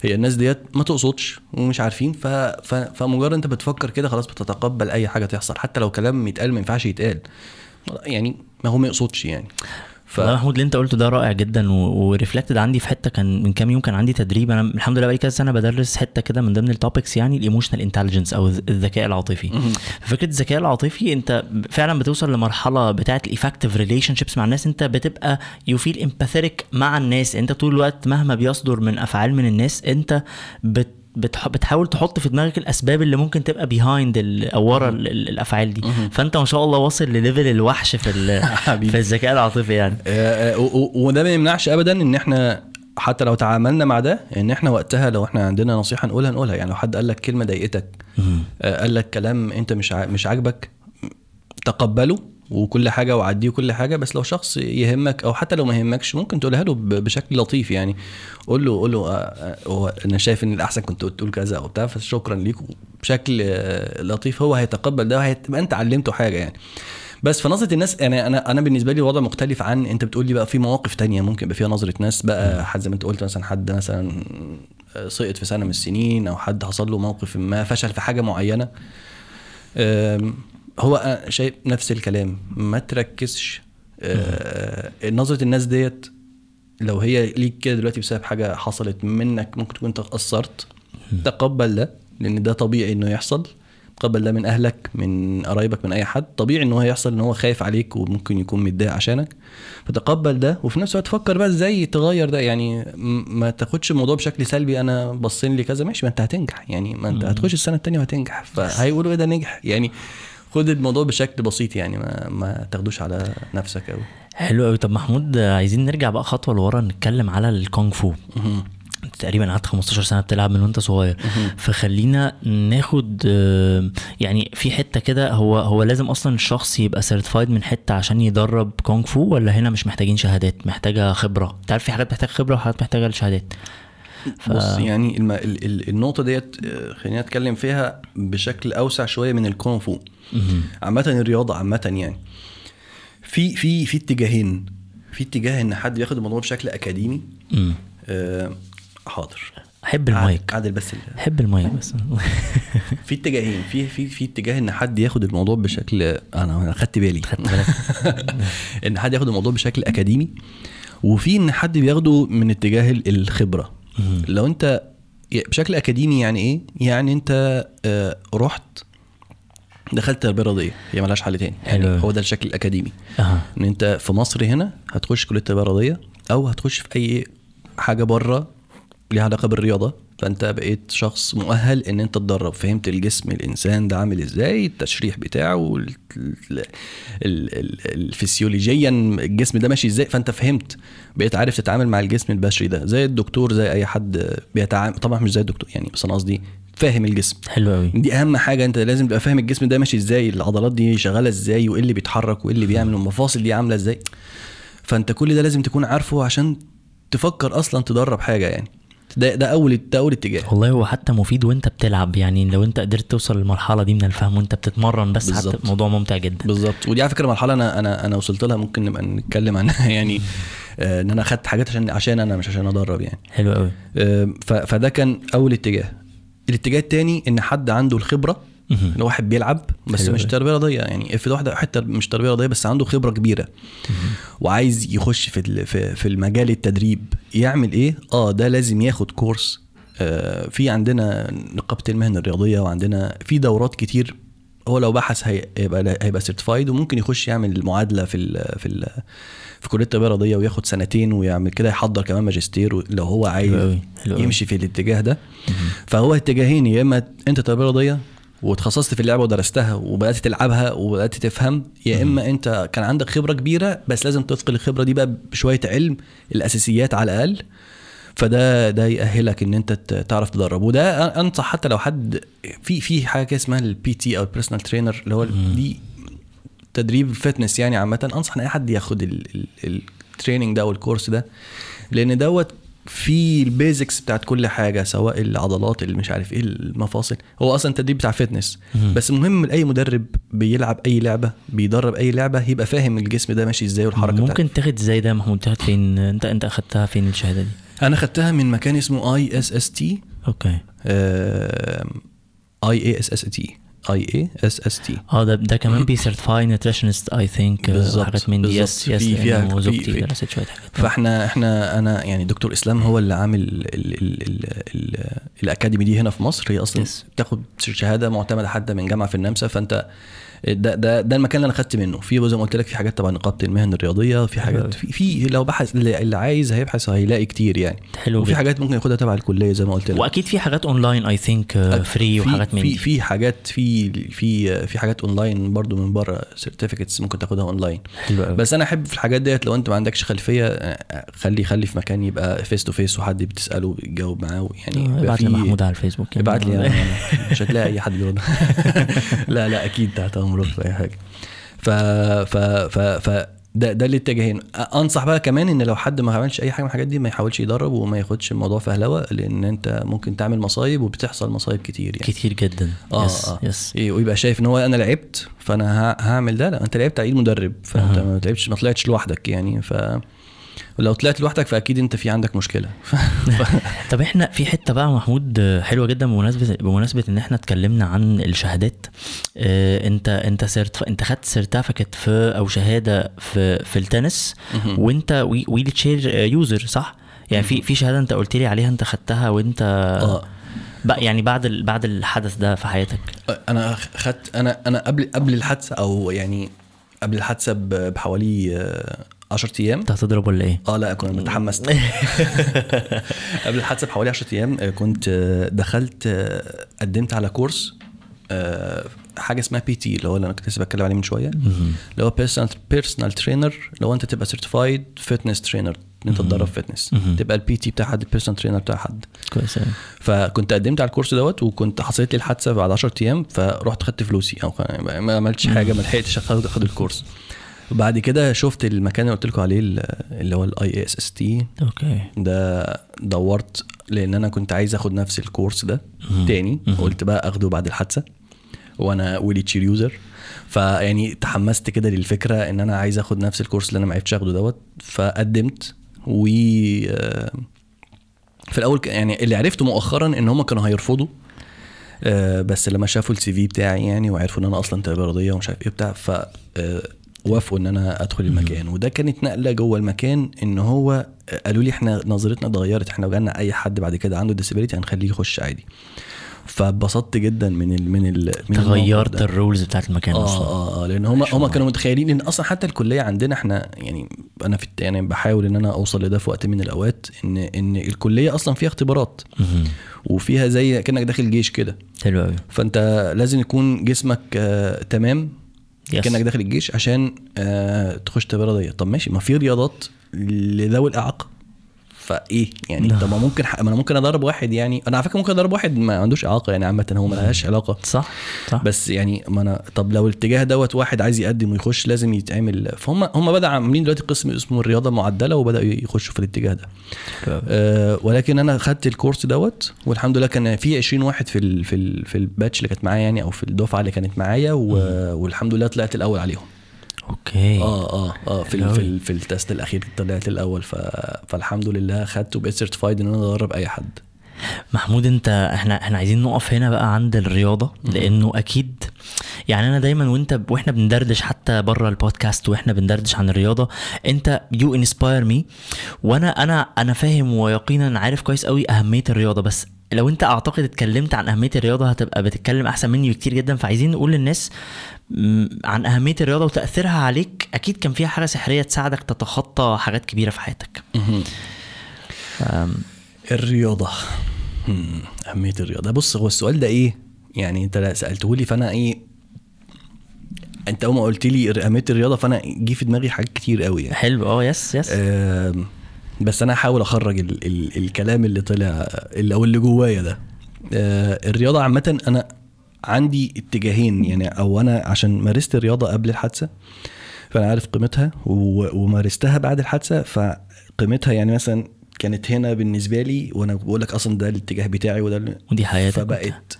هي الناس ديت ما تقصدش ومش عارفين ف... ف... فمجرد انت بتفكر كده خلاص بتتقبل أي حاجة تحصل حتى لو كلام يتقال ما ينفعش يتقال. يعني ما هو ما يقصدش يعني. ف... محمود اللي انت قلته ده رائع جدا و reflected عندي في حتة كان من كام يوم كان عندي تدريب. أنا الحمد لله بقالي كذا سنة بدرس حتة كده من ضمن ال topics يعني ال emotional intelligence أو الذكاء العاطفي. فكره الذكاء العاطفي أنت فعلا بتوصل لمرحلة بتاعه ال effective relationships مع الناس. أنت بتبقى you feel empathic مع الناس. أنت طول الوقت مهما بيصدر من أفعال من الناس أنت بت بتح... بتحاول تحط في دماغك الأسباب اللي ممكن تبقى behind أو ورا ال- ال- الأفعال دي. فأنت ما شاء الله واصل ل level وحش في ال... في الذكاء العاطفي يعني. آه، آه، وده ما يمنعش ابدا إن إحنا حتى لو تعاملنا مع ده إن إحنا وقتها لو إحنا عندنا نصيحة نقولها نقولها. يعني لو حد قال لك كلمة ضايقتك آه، قال لك كلام أنت مش ع- مش عاجبك تقبله. وكل حاجة وعديه كل حاجة بس لو شخص يهمك أو حتى لو ما يهمكش ممكن تقولها له بشكل لطيف يعني. قول له قول له آه، آه، هو أنا شايف إن الأحسن كنت تقول كذا أو بتاع فشكرا ليك بشكل آه، لطيف هو هيتقبل ده وهتبقى أنت علمته حاجة يعني. بس في نظرة الناس يعني أنا أنا بالنسبة لي الوضع مختلف عن أنت بتقول لي بقى في مواقف تانية ممكن يبقى فيها نظرة ناس بقى حد زي ما أنت قلت مثلا حد مثلا سقط في سنة من السنين أو حد حصل له موقف ما فشل في حاجة معينة. هو أنا شايف نفس الكلام. ما تركزش آه نظرة الناس ديت لو هي ليك كده دلوقتي بسبب حاجة حصلت منك ممكن تكون انت قصرت تقبل ده لأن ده طبيعي إنه يحصل. تقبل ده من أهلك من قرايبك من أي حد. طبيعي إن هو هيحصل إن هو خايف عليك وممكن يكون متضايق عشانك. فتقبل ده وفي نفس الوقت فكر بقى إزاي تغير ده. يعني ما تاخدش الموضوع بشكل سلبي أنا باصين لي كذا ماشي ما أنت هتنجح. يعني ما أنت هتخش السنة الثانية وهتنجح. فهيقولوا إيه ده نجح؟ يعني خد الموضوع بشكل بسيط يعني ما, ما تاخدوش على نفسك قوي حلو قوي طب محمود عايزين نرجع بقى خطوة لورا نتكلم على الكونغ فو. تقريبا قعدت 15 سنة بتلعب من وأنت صغير. فخلينا ناخد آه، يعني في حتة كده هو هو لازم أصلا الشخص يبقى certified من حتة عشان يدرب كونغ فو ولا هنا مش محتاجين شهادات محتاجة خبرة؟ أنت عارف في حاجات محتاجة خبرة وحاجات محتاجة الشهادات ف... بص يعني الم... ال... ال... النقطة ديت آه، خلينا نتكلم فيها بشكل أوسع شوية من الكونغ فو. عامة الرياضة عامة يعني. في في في اتجاهين. في اتجاه إن حد ياخد الموضوع بشكل أكاديمي. آه حاضر. أحب المايك. عادل بس. أحب المايك بس. في اتجاهين. في في في اتجاه إن حد ياخد الموضوع بشكل أنا خدت بالي. خدت بالك. إن حد ياخد الموضوع بشكل أكاديمي. وفي إن حد بياخده من اتجاه ال- الخبرة. لو انت بشكل أكاديمي يعني إيه؟ يعني أنت آه، رحت دخلت تربيه رياضيه هي ملهاش حل تاني. يعني. هو ده الشكل الأكاديمي. أها. إن أنت في مصر هنا هتخش كلية تربيه رياضيه أو هتخش في أي حاجة بره ليها علاقة بالرياضة. فانت بقيت شخص مؤهل ان انت تدرب. فهمت الجسم الانسان ده عامل إزاي التشريح بتاعه وال- ال- ال- ال- الفسيولوجيا الجسم ده ماشي إزاي. فانت فهمت بقيت عارف تتعامل مع الجسم البشري ده. زي الدكتور زي اي حد بيتعامل طبعا مش زي الدكتور يعني بس أنا قصدي فاهم الجسم. حلو قوي دي أهم حاجة انت لازم تبقى فاهم الجسم ده ماشي إزاي العضلات دي شغالة إزاي وايه اللي بيتحرك وايه اللي بيعمل والمفاصل دي عاملة إزاي. فانت كل ده لازم تكون عارفه عشان تفكر أصلا تدرب حاجة يعني. ده ده أول ده أول اتجاه. والله هو حتى مفيد وأنت بتلعب يعني لو أنت قدرت توصل للمرحلة دي من الفهم وأنت بتتمرن بس حتى بالظبط. الموضوع ممتع جدا. بالظبط. ودي على فكرة مرحلة أنا أنا أنا وصلت لها ممكن نبقى نتكلم عنها يعني آه، إن أنا أخدت حاجات عشان عشان أنا مش عشان أدرب يعني. حلو قوي آه، فده كان أول اتجاه. الاتجاه التاني إن حد عنده الخبرة. ان واحد بيلعب بس حلو مش. تربية رياضية. يعني افرض واحد حتى مش تربية رياضية بس عنده خبرة كبيرة. وعايز يخش في في في المجال التدريب. يعمل إيه؟ آه ده لازم ياخد كورس. آه في عندنا نقابة المهن الرياضية وعندنا في دورات كتير. هو لو بحث هي- هيبقى هيبقى سيرتيفايد وممكن يخش يعمل معادلة في ال في ال في كلية التربية الرياضية وياخد سنتين ويعمل كده. يحضر كمان ماجستير لو هو عايز. يمشي في الاتجاه ده. فهو اتجاهين يا إما أنت تربية رياضية وتخصصت في اللعبة ودرستها وبدأت تلعبها وبدأت تفهم يا إما أنت كان عندك خبرة كبيرة بس لازم تثقل الخبرة دي بقى بشوية علم الأساسيات على الأقل. فده ده يأهلك إن أنت تعرف تدرب. وده أنصح حتى لو حد في في حاجة كده اسمها ال PT أو ال personal trainer اللي هو دي تدريب fitness يعني عامة. أنصح إن أي حد ياخد ال training ده أو الكورس ده لأن دوت في ال basics بتاعت كل حاجة سواء العضلات اللي مش عارف إيه المفاصل. هو أصلا تدريب بتاع fitness مهم. بس مهم لاي مدرب بيلعب أي لعبة بيدرب أي لعبة يبقى فاهم الجسم ده ماشي إزاي والحركة ممكن تاخد إزاي ده محمود تاخد فين؟ أنت أنت أخدتها فين الشهادة دي؟ أنا خدتها من مكان اسمه ISST okay. اي اي اس اس تي اي اي اس اس تي آه ده ده كمان بي سيرتيفاي نيوتريشنست اي ثينك حاجات من دي بالظبط. يس يس في- فيها- زوجتي درست شوية حاجات فاحنا إحنا أنا يعني دكتور إسلام هو اللي عامل ال ال ال ال الأكاديمي دي هنا في مصر هي أصلا Yes. بتاخد شهادة معتمدة حتى من جامعة في النمسا فأنت ده ده ده المكان اللي أنا خدت منه. في زي ما قلت لك في حاجات تبع نقابة المهن الرياضية في حاجات أوي. في, في لو بحث اللي اللي عايز هيبحث هيلاقي كتير يعني. حلو وفي جدا. حاجات ممكن ياخدها تبع الكلية زي ما قلت لك. وأكيد في حاجات online I think free وحاجات من في في حاجات في في في حاجات اونلاين برضو من بره certificates ممكن تاخدها اونلاين حلو قوي بس أنا أحب في الحاجات ديت لو أنت ما عندكش خلفية آه، خلي خلي في مكان يبقى face to face وحد بتسأله بيجاوب معاه يعني يبقى ابعت لي محمود على الفيسبوك يعني. ابعت لي. مش هتلاقي أي حد لا لا أكيد تحت امرك في أي حاجة. ف ف ف ف ده ده الاتجاهين أنصح بقى كمان إن لو حد ما عملش أي حاجة من الحاجات دي ما يحاولش يدرب وما ياخدش الموضوع فهلوه لأن أنت ممكن تعمل مصايب وبتحصل مصايب كتير يعني. كتير جدا. آه yes آه. yes إيه، ويبقى شايف إن هو أنا لعبت فأنا هعمل ده. لا أنت لعبت على ايد مدرب. فأنت أها. ما لعبتش ما طلعتش لوحدك يعني. ف ولو طلعت لوحدك فأكيد أنت في عندك مشكلة. طب إحنا في حتة بقى محمود حلوة جدا بمناسبة بمناسبة إن إحنا اتكلمنا عن الشهادات. آه أنت أنت cert أنت خدت certificate في أو شهادة في في التنس وأنت whee- wheelchair user صح؟ يعني في في شهادة أنت قلت لي عليها أنت خدتها وأنت آه. بقى يعني بعد بعد الحدث ده في حياتك. أنا خدت أنا أنا قبل قبل الحادثة أو يعني قبل الحادثة بحوالي آه، 10 أيام. انت هتضرب ولا إيه؟ آه لا كنت متحمس. قبل الحادثة بحوالي 10 أيام آه، كنت آه، دخلت آه، قدمت على كورس حاجة اسمها PT اللي هو اللي أنا كنت لسه بتكلم عليه من شوية. اللي هو personal personal trainer اللي هو أنت تبقى certified fitness trainer إن أنت تدرب fitness تبقى ال PT بتاع حد ال personal trainer بتاع حد. كويس. فكنت قدمت على الكورس دوت وكنت حصلت لي الحادثة بعد 10 أيام فرحت خدت فلوسي. أو ما عملتش حاجة ما لحقتش أخد الكورس. وبعد كده شفت المكان اللي قلت لكم عليه اللي هو ال ISST okay. ده دورت لأن أنا كنت عايز آخد نفس الكورس ده مهم. تاني. مهم. قلت بقى آخده بعد الحادثة. وأنا wheelchair user فيعني تحمست كده للفكرة إن أنا عايز آخد نفس الكورس اللي أنا ما عرفتش آخده دوت. فقدمت. و آه، في الأول يعني اللي عرفته مؤخرا إن هم كانوا هيرفضوا. آه، بس لما شافوا ال CV بتاعي يعني وعرفوا إن أنا أصلا تربية رياضية ومش عارف إيه بتاع ف آه، وافقوا إن أنا أدخل المكان. وده كانت نقلة جوه المكان إن هو آه، قالوا لي إحنا نظرتنا اتغيرت. إحنا لو جالنا أي حد بعد كده عنده disability هنخليه يخش عادي. فاتبسطت جدا من ال من ال من الموقف غيرت ده. ال rules بتاعت المكان آه أصلا. آه آه لأن هم هم كانوا متخيلين إن أصلا حتى الكلية عندنا إحنا يعني أنا في يعني بحاول إن أنا أوصل لده في وقت من الأوقات إن إن الكلية أصلا فيها اختبارات. وفيها زي كأنك داخل جيش كده. حلو قوي فأنت لازم يكون جسمك آه تمام. يس. كأنك داخل الجيش عشان آه تخش تربيه رياضيه طب ماشي ما في رياضات لذوي الإعاقة فإيه يعني. طب ما ممكن ما أنا ممكن أضرب واحد يعني. أنا على فكرة ممكن أضرب واحد ما عندوش إعاقة يعني عامة هو ما لهاش علاقة. صح صح. بس يعني ما أنا طب لو الاتجاه دوت واحد عايز يقدم ويخش لازم يتعمل. فهم هم بدأ عاملين دلوقتي قسم اسمه الرياضة المعدلة وبدأوا يخشوا في الاتجاه ده. قوي. أه ولكن أنا خدت ال course دوت والحمد لله كان في 20 واحد في ال في ال في ال batch اللي كانت معايا يعني أو في الدفعة اللي كانت معايا والحمد لله طلعت الأول عليهم. okay. آه آه آه في ال في. ال في ال test الأخير طلعت الأول ف فالحمد لله خدت وبقيت certified إن أنا ادرب أي حد. محمود أنت إحنا إحنا عايزين نقف هنا بقى عند الرياضة لأنه أكيد يعني أنا دايما وأنت وإحنا بندردش حتى بره البودكاست وإحنا بندردش عن الرياضة. أنت you inspire me وأنا أنا أنا فاهم ويقينا عارف كويس قوي أهمية الرياضة بس لو انت اعتقد اتكلمت عن اهمية الرياضة هتبقى بتتكلم احسن مني بكتير جدا فعايزين نقول للناس عن اهمية الرياضة وتأثيرها عليك أكيد كان فيها حاجة سحرية تساعدك تتخطى حاجات كبيرة في حياتك. هم، أهمية الرياضة. بص هو السؤال ده إيه؟ يعني أنت سألته لي فأنا إيه؟ أنت أول ما قلت لي أهمية الرياضة فأنا جه في دماغي حاجات كتير قوي يعني. حلو. آه يس يس. آم، بس أنا هحاول أخرج ال ال الكلام اللي طلع اللي أو اللي جوايا ده. آه، الرياضة عامة أنا عندي اتجاهين يعني أو أنا عشان مارست الرياضة قبل الحادثة فأنا عارف قيمتها ومارستها بعد الحادثة فقيمتها يعني مثلا كانت هنا بالنسبة لي وأنا بقول لك أصلا ده الاتجاه بتاعي وده ودي حياتك فبقت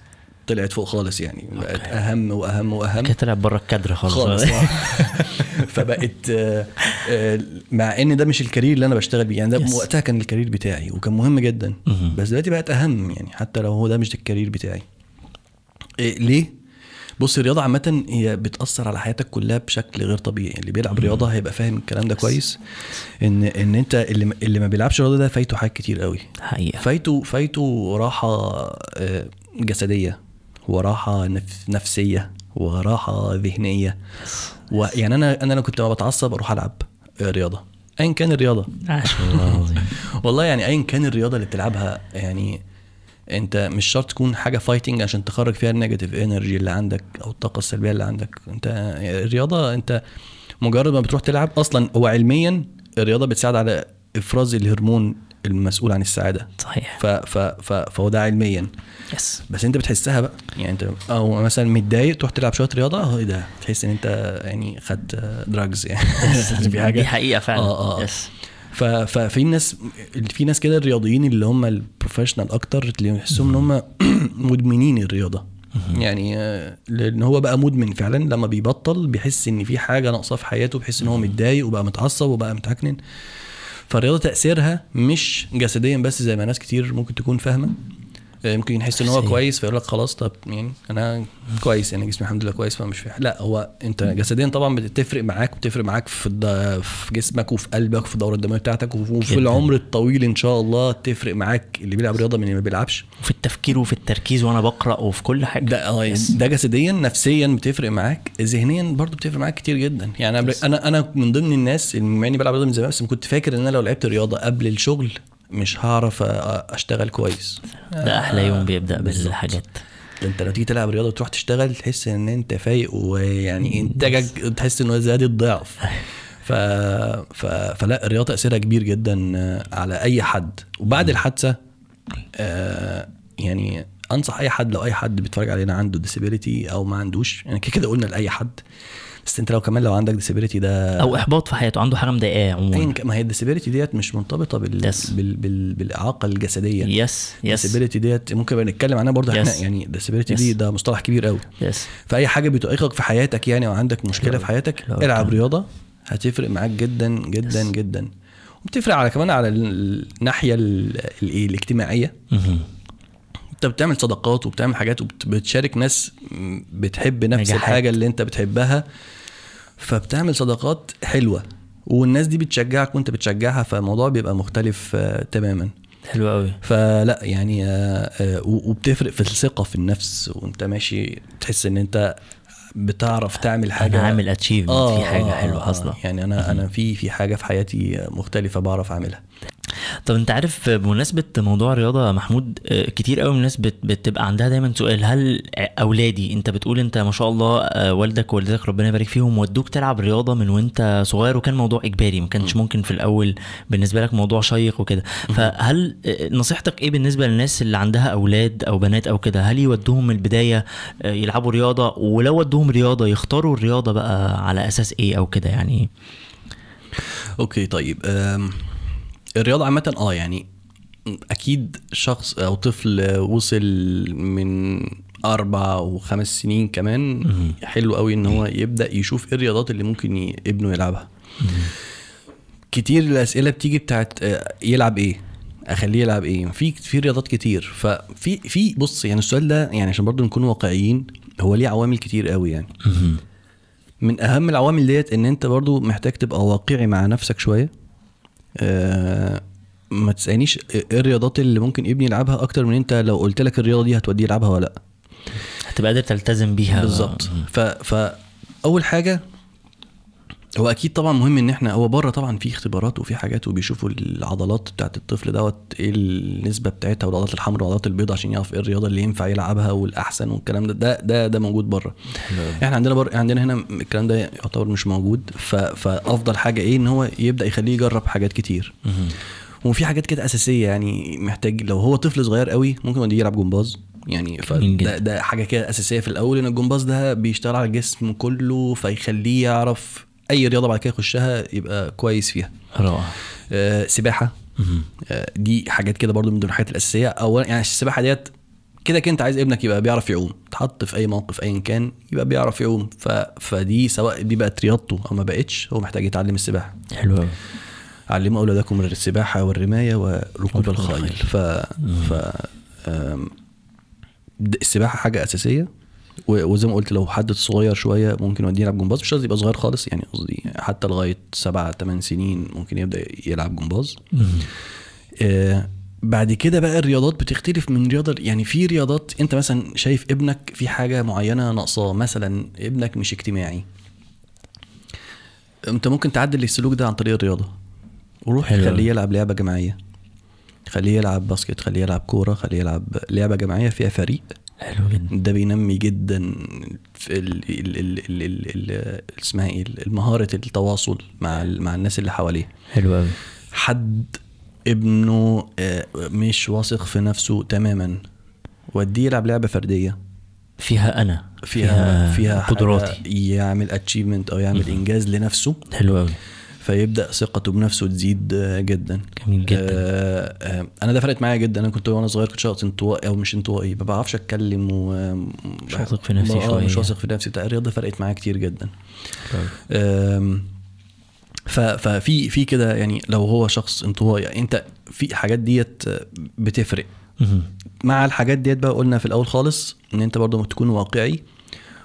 طلعت فوق خالص يعني. بقت okay. أهم وأهم وأهم. كده طلع بره الكادر خالص. خالص. فبقت آه، آه، مع إن ده مش ال career اللي أنا بشتغل بيه. يعني ده Yes. وقتها كان ال career بتاعي وكان مهم جدا. بس دلوقتي بقت أهم يعني حتى لو هو ده مش ال career بتاعي. إيه ليه؟ بص الرياضة عامة هي بتأثر على حياتك كلها بشكل غير طبيعي. اللي بيلعب رياضة هيبقى فاهم الكلام ده كويس. إن إن أنت اللي اللي ما بيلعبش رياضة ده فايته حاجات كتير قوي. حقيقة. فايته فايته راحة آه، جسدية. وراحة نف نفسية وراحة ذهنية. ويعني أنا أنا لو كنت ما بتعصب أروح ألعب رياضة ايا كان الرياضة. والله يعني ايا كان الرياضة اللي بتلعبها يعني أنت مش شرط تكون حاجة fighting عشان تخرج فيها ال negative energy اللي عندك أو الطاقة السلبية اللي عندك. أنت الرياضة أنت مجرد ما بتروح تلعب أصلا هو علميا الرياضة بتساعد على إفراز الهرمون المسؤول عن السعادة. صحيح. ف ف ف فهو ده علميا. yes بس أنت بتحسها بقى. يعني أنت أو مثلا متضايق تروح تلعب شوية رياضة أهو إيه ده؟ تحس إن أنت يعني خدت drugs يعني. في حاجة. دي حقيقة فعلا. آه آه yes ف- ففي ناس في ناس كده الرياضيين اللي هم ال professional أكتر اللي يحسهم إن هم مدمنين الرياضة. يعني آه، لأن هو بقى مدمن فعلا. لما بيبطل بيحس إن في حاجة ناقصاه في حياته بيحس إن هو متضايق وبقى متعصب وبقى متعكنن فالرياضه تأثيرها مش جسديا بس زي ما ناس كتير ممكن تكون فاهمة. ممكن يحس إن هو. كويس فيقول لك خلاص طب يعني أنا كويس يعني جسمي الحمد لله كويس فمش في لا هو أنت جسديا طبعا بتفرق معاك وبتفرق معاك في الد... في جسمك وفي قلبك وفي الدوره الدموية بتاعتك وفي. العمر الطويل إن شاء الله تفرق معاك. اللي بيلعب رياضة من اللي ما بيلعبش. وفي التفكير وفي التركيز وأنا بقرأ وفي كل حاجة. ده يعني ده جسديا نفسيا بتفرق معاك. ذهنيا برضو بتفرق معاك كتير جدا. يعني أنا أنا من ضمن الناس اللي اني بلعب رياضة من زمان بس كنت فاكر إن أنا لو لعبت رياضة قبل الشغل مش هعرف أشتغل كويس. ده أحلى يوم بيبدأ. بالحاجات. أنت لو تيجي تلعب رياضة وتروح تشتغل تحس إن أنت فايق ويعني إنتاجك تحس إنه زاد الضعف. ف... ف... فلا الرياضة تاثيرها كبير جدا على أي حد. وبعد الحادثة آه يعني أنصح أي حد لو أي حد بيتفرج علينا عنده disability أو ما عندوش يعني كده كده قلنا لأي حد. بس انت لو كمان لو عندك disability ده أو إحباط في حياته عنده حاجة مضايقاه عموما ما هي ال disability ديت مش مرتبطة بال... Yes. بال... بال... بالإعاقة الجسدية yes yes ال disability ديت ممكن نتكلم عنها برضه إحنا Yes. يعني ال disability Yes. دي ده مصطلح كبير قوي yes فأي حاجة بتعيقك في حياتك يعني أو عندك مشكلة في حياتك العب. رياضة هتفرق معاك جدا جدا Yes. جدا وبتفرق على كمان على ال- الناحية ال- الايه الاجتماعية. انت بتعمل صداقات وبتعمل حاجات وبتشارك ناس بتحب نفس نجاحات. الحاجة اللي انت بتحبها فبتعمل صداقات حلوة. والناس دي بتشجعك وانت بتشجعها فالموضوع بيبقى مختلف آه، تماما. حلو قوي. فلا يعني آه، آه، وبتفرق في الثقة في النفس. وانت ماشي تحس ان انت بتعرف تعمل حاجة. أنا عامل اتشيفمنت في حاجة حلوة حاصله يعني أنا أنا في في حاجة في حياتي مختلفة بعرف أعملها. طب انت عارف بمناسبة موضوع الرياضة يا محمود آه، كتير قوي من الناس بت- بتبقى عندها دايما سؤال هل أولادي انت بتقول انت ما شاء الله آه، والدك ووالدتك ربنا يبارك فيهم ودوك تلعب رياضة من وانت صغير وكان موضوع إجباري ما كانش ممكن في الأول بالنسبة لك موضوع شيق وكده. فهل آه، نصيحتك إيه بالنسبة للناس اللي عندها أولاد أو بنات أو كده؟ هل يودوهم من البدايه يلعبوا رياضة ولو ودوهم رياضة يختاروا الرياضة بقى على أساس إيه أو كده يعني؟ أوكي طيب الرياضة عامة آه يعني أكيد شخص أو طفل وصل من أربع وخمس سنين كمان حلو قوي إن هو يبدأ يشوف إيه الرياضات اللي ممكن ابنه يلعبها. كتير الأسئلة بتيجي بتاعت آه، يلعب إيه؟ أخليه يلعب إيه؟ في في رياضات كتير. ففي في بص يعني السؤال ده يعني عشان برضو نكون واقعيين هو ليه عوامل كتير قوي يعني. من أهم العوامل ديت إن أنت برضو محتاج تبقى واقعي مع نفسك شوية. ما تسألنيش إيه الرياضات اللي ممكن ابني يلعبها أكتر من أنت؟ لو قلت لك الرياضة دي هتوديه يلعبها ولا لأ؟ هتبقى قادر تلتزم بيها. بالظبط. ف فاول حاجة هو أكيد طبعا مهم إن إحنا هو بره طبعا في اختبارات وفي حاجات وبيشوفوا العضلات بتاعت الطفل دوت إيه النسبة بتاعتها والعضلات الحمراء والعضلات البيضاء عشان يعرف إيه الرياضة اللي ينفع يلعبها والأحسن والكلام ده ده ده, ده موجود بره أوي. إحنا عندنا بر... عندنا هنا الكلام ده يعتبر مش موجود ف... فأفضل حاجة إيه إن هو يبدأ يخليه يجرب حاجات كتير. وفي حاجات كده أساسية يعني محتاج لو هو طفل صغير قوي ممكن يوديه يلعب جمباز يعني فده. ده حاجة كده أساسية في الأول إن الجمباز ده بيشتغل على الجسم كله فيخليه يعرف أي رياضة بعد كده يخشها يبقى كويس فيها. رائع آه سباحة. آه دي حاجات كده برضو من ضمن الحاجات الأساسية. اولا يعني السباحة ديت كده كده أنت عايز ابنك يبقى بيعرف يعوم. تحط في أي موقف ايا كان يبقى بيعرف يعوم. ف... فدي سواء دي بقت رياضته أو ما بقتش هو محتاج يتعلم السباحة. حلو قوي علموا أولادكم السباحة والرماية وركوب ركوب الخيل. ف ف آم، السباحة حاجة أساسية. وزي ما قلت لو حد صغير شوية ممكن يوديه يلعب جمباز. مش قصدي يبقى صغير خالص يعني قصدي حتى لغاية سبعة ثمان سنين ممكن يبدأ يلعب جمباز. آه بعد كده بقى الرياضات بتختلف من رياضة يعني في رياضات انت مثلا شايف ابنك في حاجة معينة ناقصاه مثلا ابنك مش اجتماعي. انت ممكن تعدل السلوك ده عن طريق الرياضة. وروح. خليه يلعب لعبة جماعية. خليه يلعب باسكت خليه يلعب كورة خليه يلعب لعبة جماعية فيها فريق. حلو جدا. ده بينمي جدا في ال ال ال ال ال ال اسمها إيه المهارة التواصل مع مع الناس اللي حواليه. حلو قوي حد ابنه آه، مش واثق في نفسه تماما وديه يلعب لعبة فردية. فيها أنا فيها فيها قدراتي. يعمل اتشيفمنت أو يعمل إنجاز لنفسه. حلو قوي فيبدأ ثقته بنفسه تزيد آه، جدا. جميل جدا. آه آه أنا ده فرقت معايا جدا. أنا كنت وأنا صغير كنت شخص انطوائي أو مش انطوائي. ما بعرفش أتكلم و مش واثق في نفسي آه، شوية. مش واثق في نفسي. بتاع الرياضة فرقت معايا كتير جدا. ف- ففي في كده يعني لو هو شخص انطوائي يعني أنت في الحاجات ديت بتفرق. مهم. مع الحاجات ديت بقى قلنا في الأول خالص إن أنت برضو تكون واقعي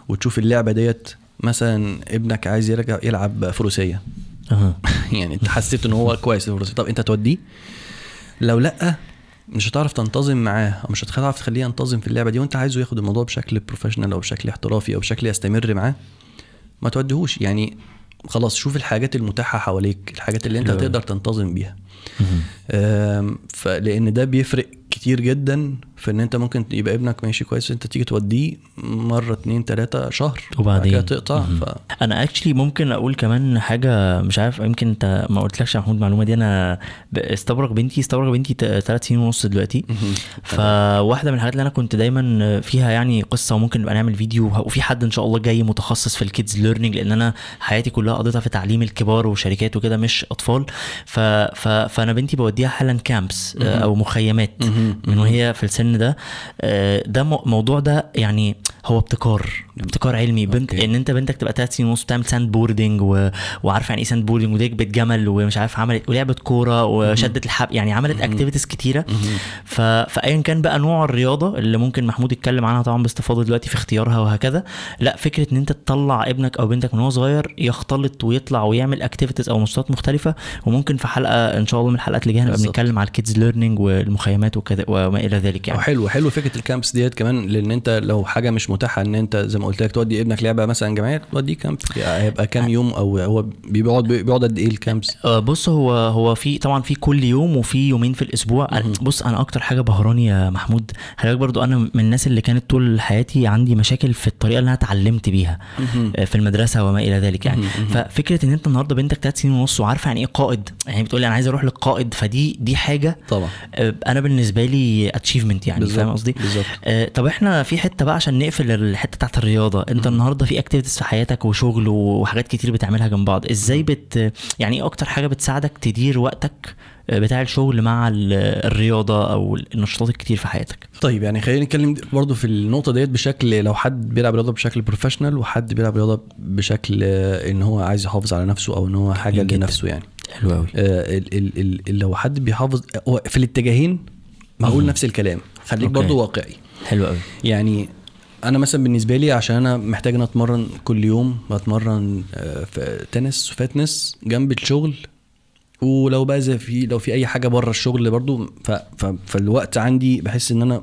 وتشوف اللعبة ديت مثلا ابنك عايز يرجع يلعب فروسية. يعني انت حسيت ان هو كويس طب انت توديه لو لأ مش هتعرف تنتظم معاه أو مش هتعرف تخليه ينتظم في اللعبة دي وانت عايزه ياخد الموضوع بشكل بروفيشنال أو بشكل احترافي أو بشكل يستمر معاه ما توديهوش. يعني خلاص شوف الحاجات المتاحة حواليك الحاجات اللي انت حلو. هتقدر تنتظم بيها. فلان ده بيفرق كتير جدا في إن أنت ممكن يبقى ابنك ماشي كويس أنت تيجي توديه مرة اتنين تلاتة شهر وبعدين؟ تقطع. ف... أنا actually ممكن أقول كمان حاجة مش عارف يمكن أنت ما قلتلكش يا محمود المعلومة دي أنا استبرق بنتي استبرق بنتي ثلاث سنين ونص دلوقتي. فواحدة من الحاجات اللي أنا كنت دايما فيها يعني قصة وممكن نبقى نعمل فيديو وفي حد إن شاء الله جاي متخصص في ال kids learning لأن أنا حياتي كلها قضيتها في تعليم الكبار وشركات وكده مش أطفال. ف... ف... فأنا بنتي بوديها حالا camps أو مخيمات. من وهي في السن ده آه، ده مو- موضوع ده يعني هو ابتكار ابتكار علمي. بنت okay. إن أنت بنتك تبقى ثلاث سنين ونص بتعمل sand boarding و... وعارفه يعني إيه sand boarding وركبت جمل ومش عارف عملت ولعبت كورة وشدت الحبل يعني عملت activities كتيرة. ف... فايا كان بقى نوع الرياضة اللي ممكن محمود يتكلم عنها طبعا باستفاضة دلوقتي في اختيارها وهكذا لا فكرة إن أنت تطلع ابنك أو بنتك من هو صغير يختلط ويطلع ويعمل activities أو نشاطات مختلفة وممكن في حلقة إن شاء الله من الحلقات اللي جاية نبقى. بنتكلم على ال kids learning والمخيمات وكذا وما إلى ذلك يعني. يعني حلو حلو فكرة ال camps ديت كمان لأن أنت لو حاجة مش متاحة إن أنت زي ما قلت لك تودي ابنك لعبة مثلا جماعيه توديه camp هيبقى كام يوم أو هو بيقعد بيقعد قد إيه ال camps آه، بص هو هو في طبعا في كل يوم وفي يومين في الأسبوع. بص أنا أكتر حاجة بهرتني يا محمود بالك برضو أنا من الناس اللي كانت طول حياتي عندي مشاكل في الطريقة اللي أنا اتعلمت بيها آه، في المدرسة وما إلى ذلك يعني. ففكرة إن أنت النهارده بنتك ثلاث سنين ونص وعارفة يعني إيه قائد يعني بتقول لي أنا عايز أروح للقائد فدي دي حاجة طبعا. آه، أنا بالنسبة لي achievement يعني فاهم قصدي. آه، طب إحنا في حتة بقى عشان نقفل الحتة بتاعت الرياضة. انت النهارده في activities في حياتك وشغل وحاجات كتير بتعملها جنب بعض. إزاي بت يعني إيه أكتر حاجة بتساعدك تدير وقتك آه، بتاع الشغل مع ال- الرياضة أو النشاطات الكتير في حياتك؟ طيب يعني خلينا نتكلم برضو في النقطة ديت بشكل لو حد بيلعب رياضة بشكل professional وحد بيلعب رياضة بشكل آه، ان هو عايز يحافظ على نفسه أو ان هو حاجة جدا. لنفسه يعني. حلو قوي آه، ال ال ال ال- لو حد بيحافظ في الاتجاهين هقول نفس الكلام. خليك. برضو واقعي. حلو قوي يعني أنا مثلا بالنسبة لي عشان أنا محتاج إن أتمرن كل يوم بتمرن آه، في تنس و fitness جنب الشغل. ولو بقى زي في لو في أي حاجة بره الشغل برضو ف ف فالوقت عندي بحس إن أنا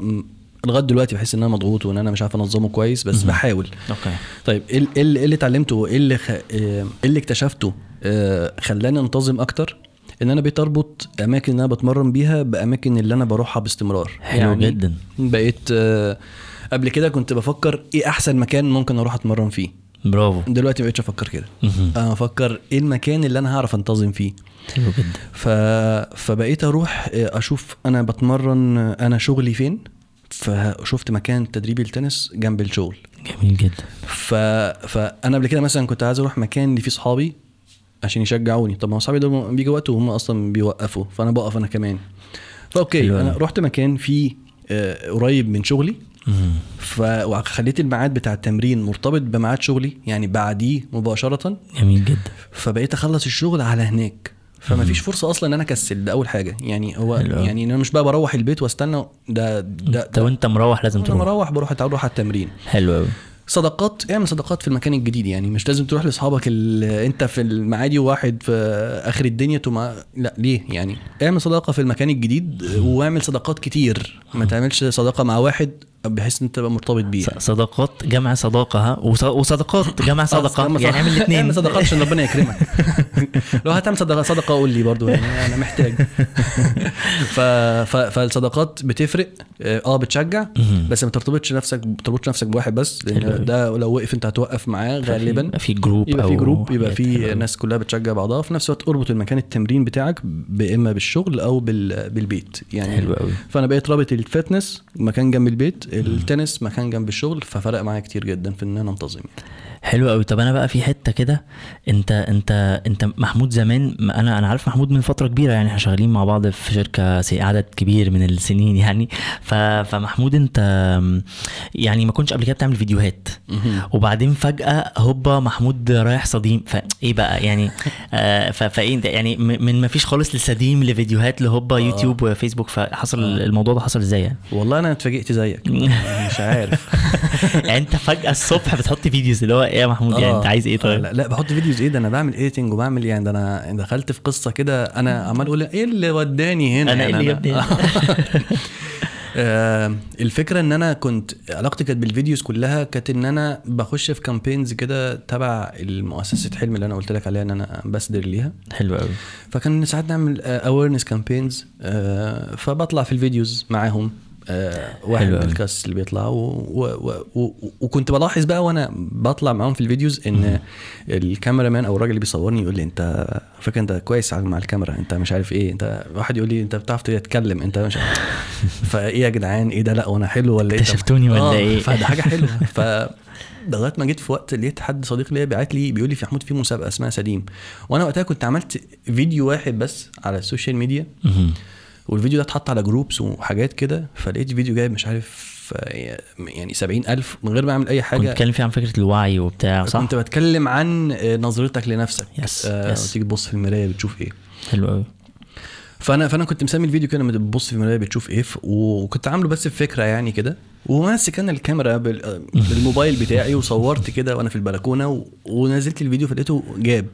لغاية دلوقتي بحس إن أنا مضغوط وإن أنا مش عارف أنظمه كويس بس بحاول. okay. طيب إيه ال- إيه اللي إيه اللي اتعلمته؟ إيه اللي خ... إيه اللي اكتشفته؟ آه، خلاني أنتظم أكتر إن أنا بقيت أربط أماكن اللي أنا بتمرن بيها بأماكن اللي أنا بروحها باستمرار. حلو جدا. بقيت آه، قبل كده كنت بفكر إيه أحسن مكان ممكن أروح أتمرن فيه. برافو. دلوقتي ما بقتش أفكر كده. أنا بفكر إيه المكان اللي أنا هعرف أنتظم فيه. حلو جدا. ف... فبقيت أروح آه، أشوف أنا بتمرن أنا شغلي فين. فشفت مكان تدريبي التنس جنب الشغل. جميل جدا. ف... فانا قبل كده مثلا كنت عايز أروح مكان اللي فيه صحابي عشان يشجعوني. طب ما هو صحابي دول بيجي وقت وهم أصلا بيوقفوا فأنا بقف أنا كمان. فأوكي أنا. رحت مكان فيه آه، قريب من شغلي. مهم. ف... وخليت الميعاد بتاع التمرين مرتبط بميعاد شغلي يعني بعديه مباشرة. جميل جدا. فبقيت أخلص الشغل على هناك. فما فيش فرصة أصلا إن أنا أكسل ده أول حاجة. يعني هو حلو أوي. يعني أنا مش بقى بروح البيت وأستنى ده ده, أنت وانت مروح لازم تروح؟ مروح بروح أروح على التمرين. حلو قوي صداقات اعمل صداقات في المكان الجديد يعني. مش لازم تروح لأصحابك اللي أنت في المعادي وواحد في آخر الدنيا تما لا ليه يعني؟ اعمل صداقة في المكان الجديد واعمل صداقات كتير. ما تعملش صداقة مع واحد بحيث إن أنت تبقى مرتبط بيه صداقات جمع صداقة ها؟ وص- وصداقات جمع صدقه اعمل يعني اعمل الاثنين اعمل صداقات عشان ربنا يكرمك. لو هتعمل صدقه صدقه قول لي برضو يعني أنا محتاج. ف... ف... فالصداقات بتفرق. آه بتشجع. بس ما ترتبطش نفسك ما تربطش نفسك بواحد بس. لأن ده لو وقف أنت هتوقف معاه غالبا. يبقى في جروب يبقى في جروب يبقى في. ناس كلها بتشجع بعضها. في نفس الوقت اربط المكان التمرين بتاعك إما بالشغل أو بال... بالبيت. يعني حلو أوي. فأنا بقيت رابط ال fitness مكان جنب البيت التنس مكان جنب الشغل ففرق معايا كتير جدا في إن أنا أنتظم يعني. حلو قوي. طب أنا بقى في حتة كده أنت أنت أنت محمود زمان ما أنا أنا عارف محمود من فترة كبيرة يعني إحنا شغالين مع بعض في شركة سي- عدد كبير من السنين يعني. ف فمحمود أنت يعني ما كنتش قبل كده بتعمل فيديوهات. وبعدين فجأة هوبا محمود رايح صديم. فايه بقى يعني؟ آه ف- فايه يعني من ما فيش خالص لصديم لفيديوهات لهوبا يوتيوب وفيسبوك. فحصل الموضوع ده حصل إزاي يعني؟ والله أنا اتفاجئت زيك. مش عارف. يعني أنت فجأة الصبح بتحط videos اللي هو إيه يا محمود؟ يعني آه. انت عايز إيه آه، طيب؟ لا, لا بحط videos. إيه ده؟ أنا بعمل editing وبعمل يعني ده أنا دخلت في قصة كده. أنا عمال أقول إيه اللي وداني هنا؟ إيه يعني اللي جابني؟ آه، الفكرة إن أنا كنت علاقتي كانت بال videos كلها كانت إن أنا بخش في campaigns كده تبع المؤسسة حلم اللي أنا قلت لك عليها إن أنا ambassador ليها. حلو قوي فكان ساعات نعمل awareness campaigns فبطلع في ال videos معاهم. آه، واحد حلو من. ال cast اللي بيطلع و... و... و... و... وكنت بلاحظ بقى وأنا بطلع معاهم في ال videos إن ال cameraman أو الراجل اللي بيصورني يقول لي أنت فاكر أنت كويس مع الكاميرا أنت مش عارف إيه أنت واحد يقول لي أنت بتعرف تتكلم أنت مش عارف. فإيه يا جدعان؟ إيه ده؟ لأ وأنا حلو ولا إيه؟ اكتشفتوني ولا آه، إيه؟ فده حاجة حلوة. ف لغاية ما جيت في وقت لقيت حد صديق ليا بيبعت لي بيقول لي في محمود في مسابقة اسمها سليم. وأنا وقتها كنت عملت فيديو واحد بس على ال social media. والفيديو ده اتحط على groups وحاجات كده فلقيت فيديو جايب مش عارف آه، يعني سبعين ألف من غير ما أعمل أي كنت حاجة بتتكلم فيه عن فكرة الوعي وبتاع صح؟ كنت بتكلم عن آه، نظرتك لنفسك. yes، آه، yes. تيجي تبص في المراية بتشوف إيه. حلو قوي فأنا فأنا كنت مسمي الفيديو كده لما تبص في المراية بتشوف إيه وكنت عامله بس بفكرة يعني كده. وماسك أنا الكاميرا بال- بالموبايل بتاعي وصورت كده وأنا في البلكونة ونزلت الفيديو فلقيته جاب.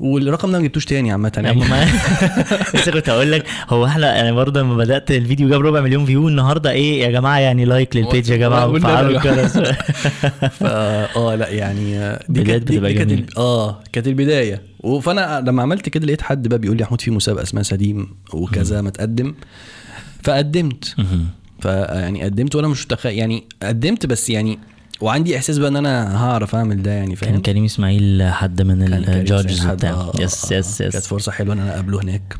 والرقم ده ما جبتوش تاني عامة يعني. ما لسه كنت هقول لك هو إحنا يعني برضه لما بدأت الفيديو جاب ربع مليون view النهارده إيه يا جماعة؟ يعني like لل page يا جماعة وفعلوا. الجرس فا آه لا يعني آه، دي كانت دي, كانت آه كانت البداية. فأنا لما عملت كده لقيت حد بقى بيقول لي محمود في مسابقة اسمها سليم وكذا ما تقدم فقدمت. فيعني قدمت وأنا مش متخيل يعني قدمت بس يعني وعندي إحساس بقى إن أنا هعرف أعمل ده يعني كان فاهم؟ كريم إسماعيل حد من كان ال judges آه، yes آه، yes كانت yes فرصة حلوة إن أنا أقابله هناك.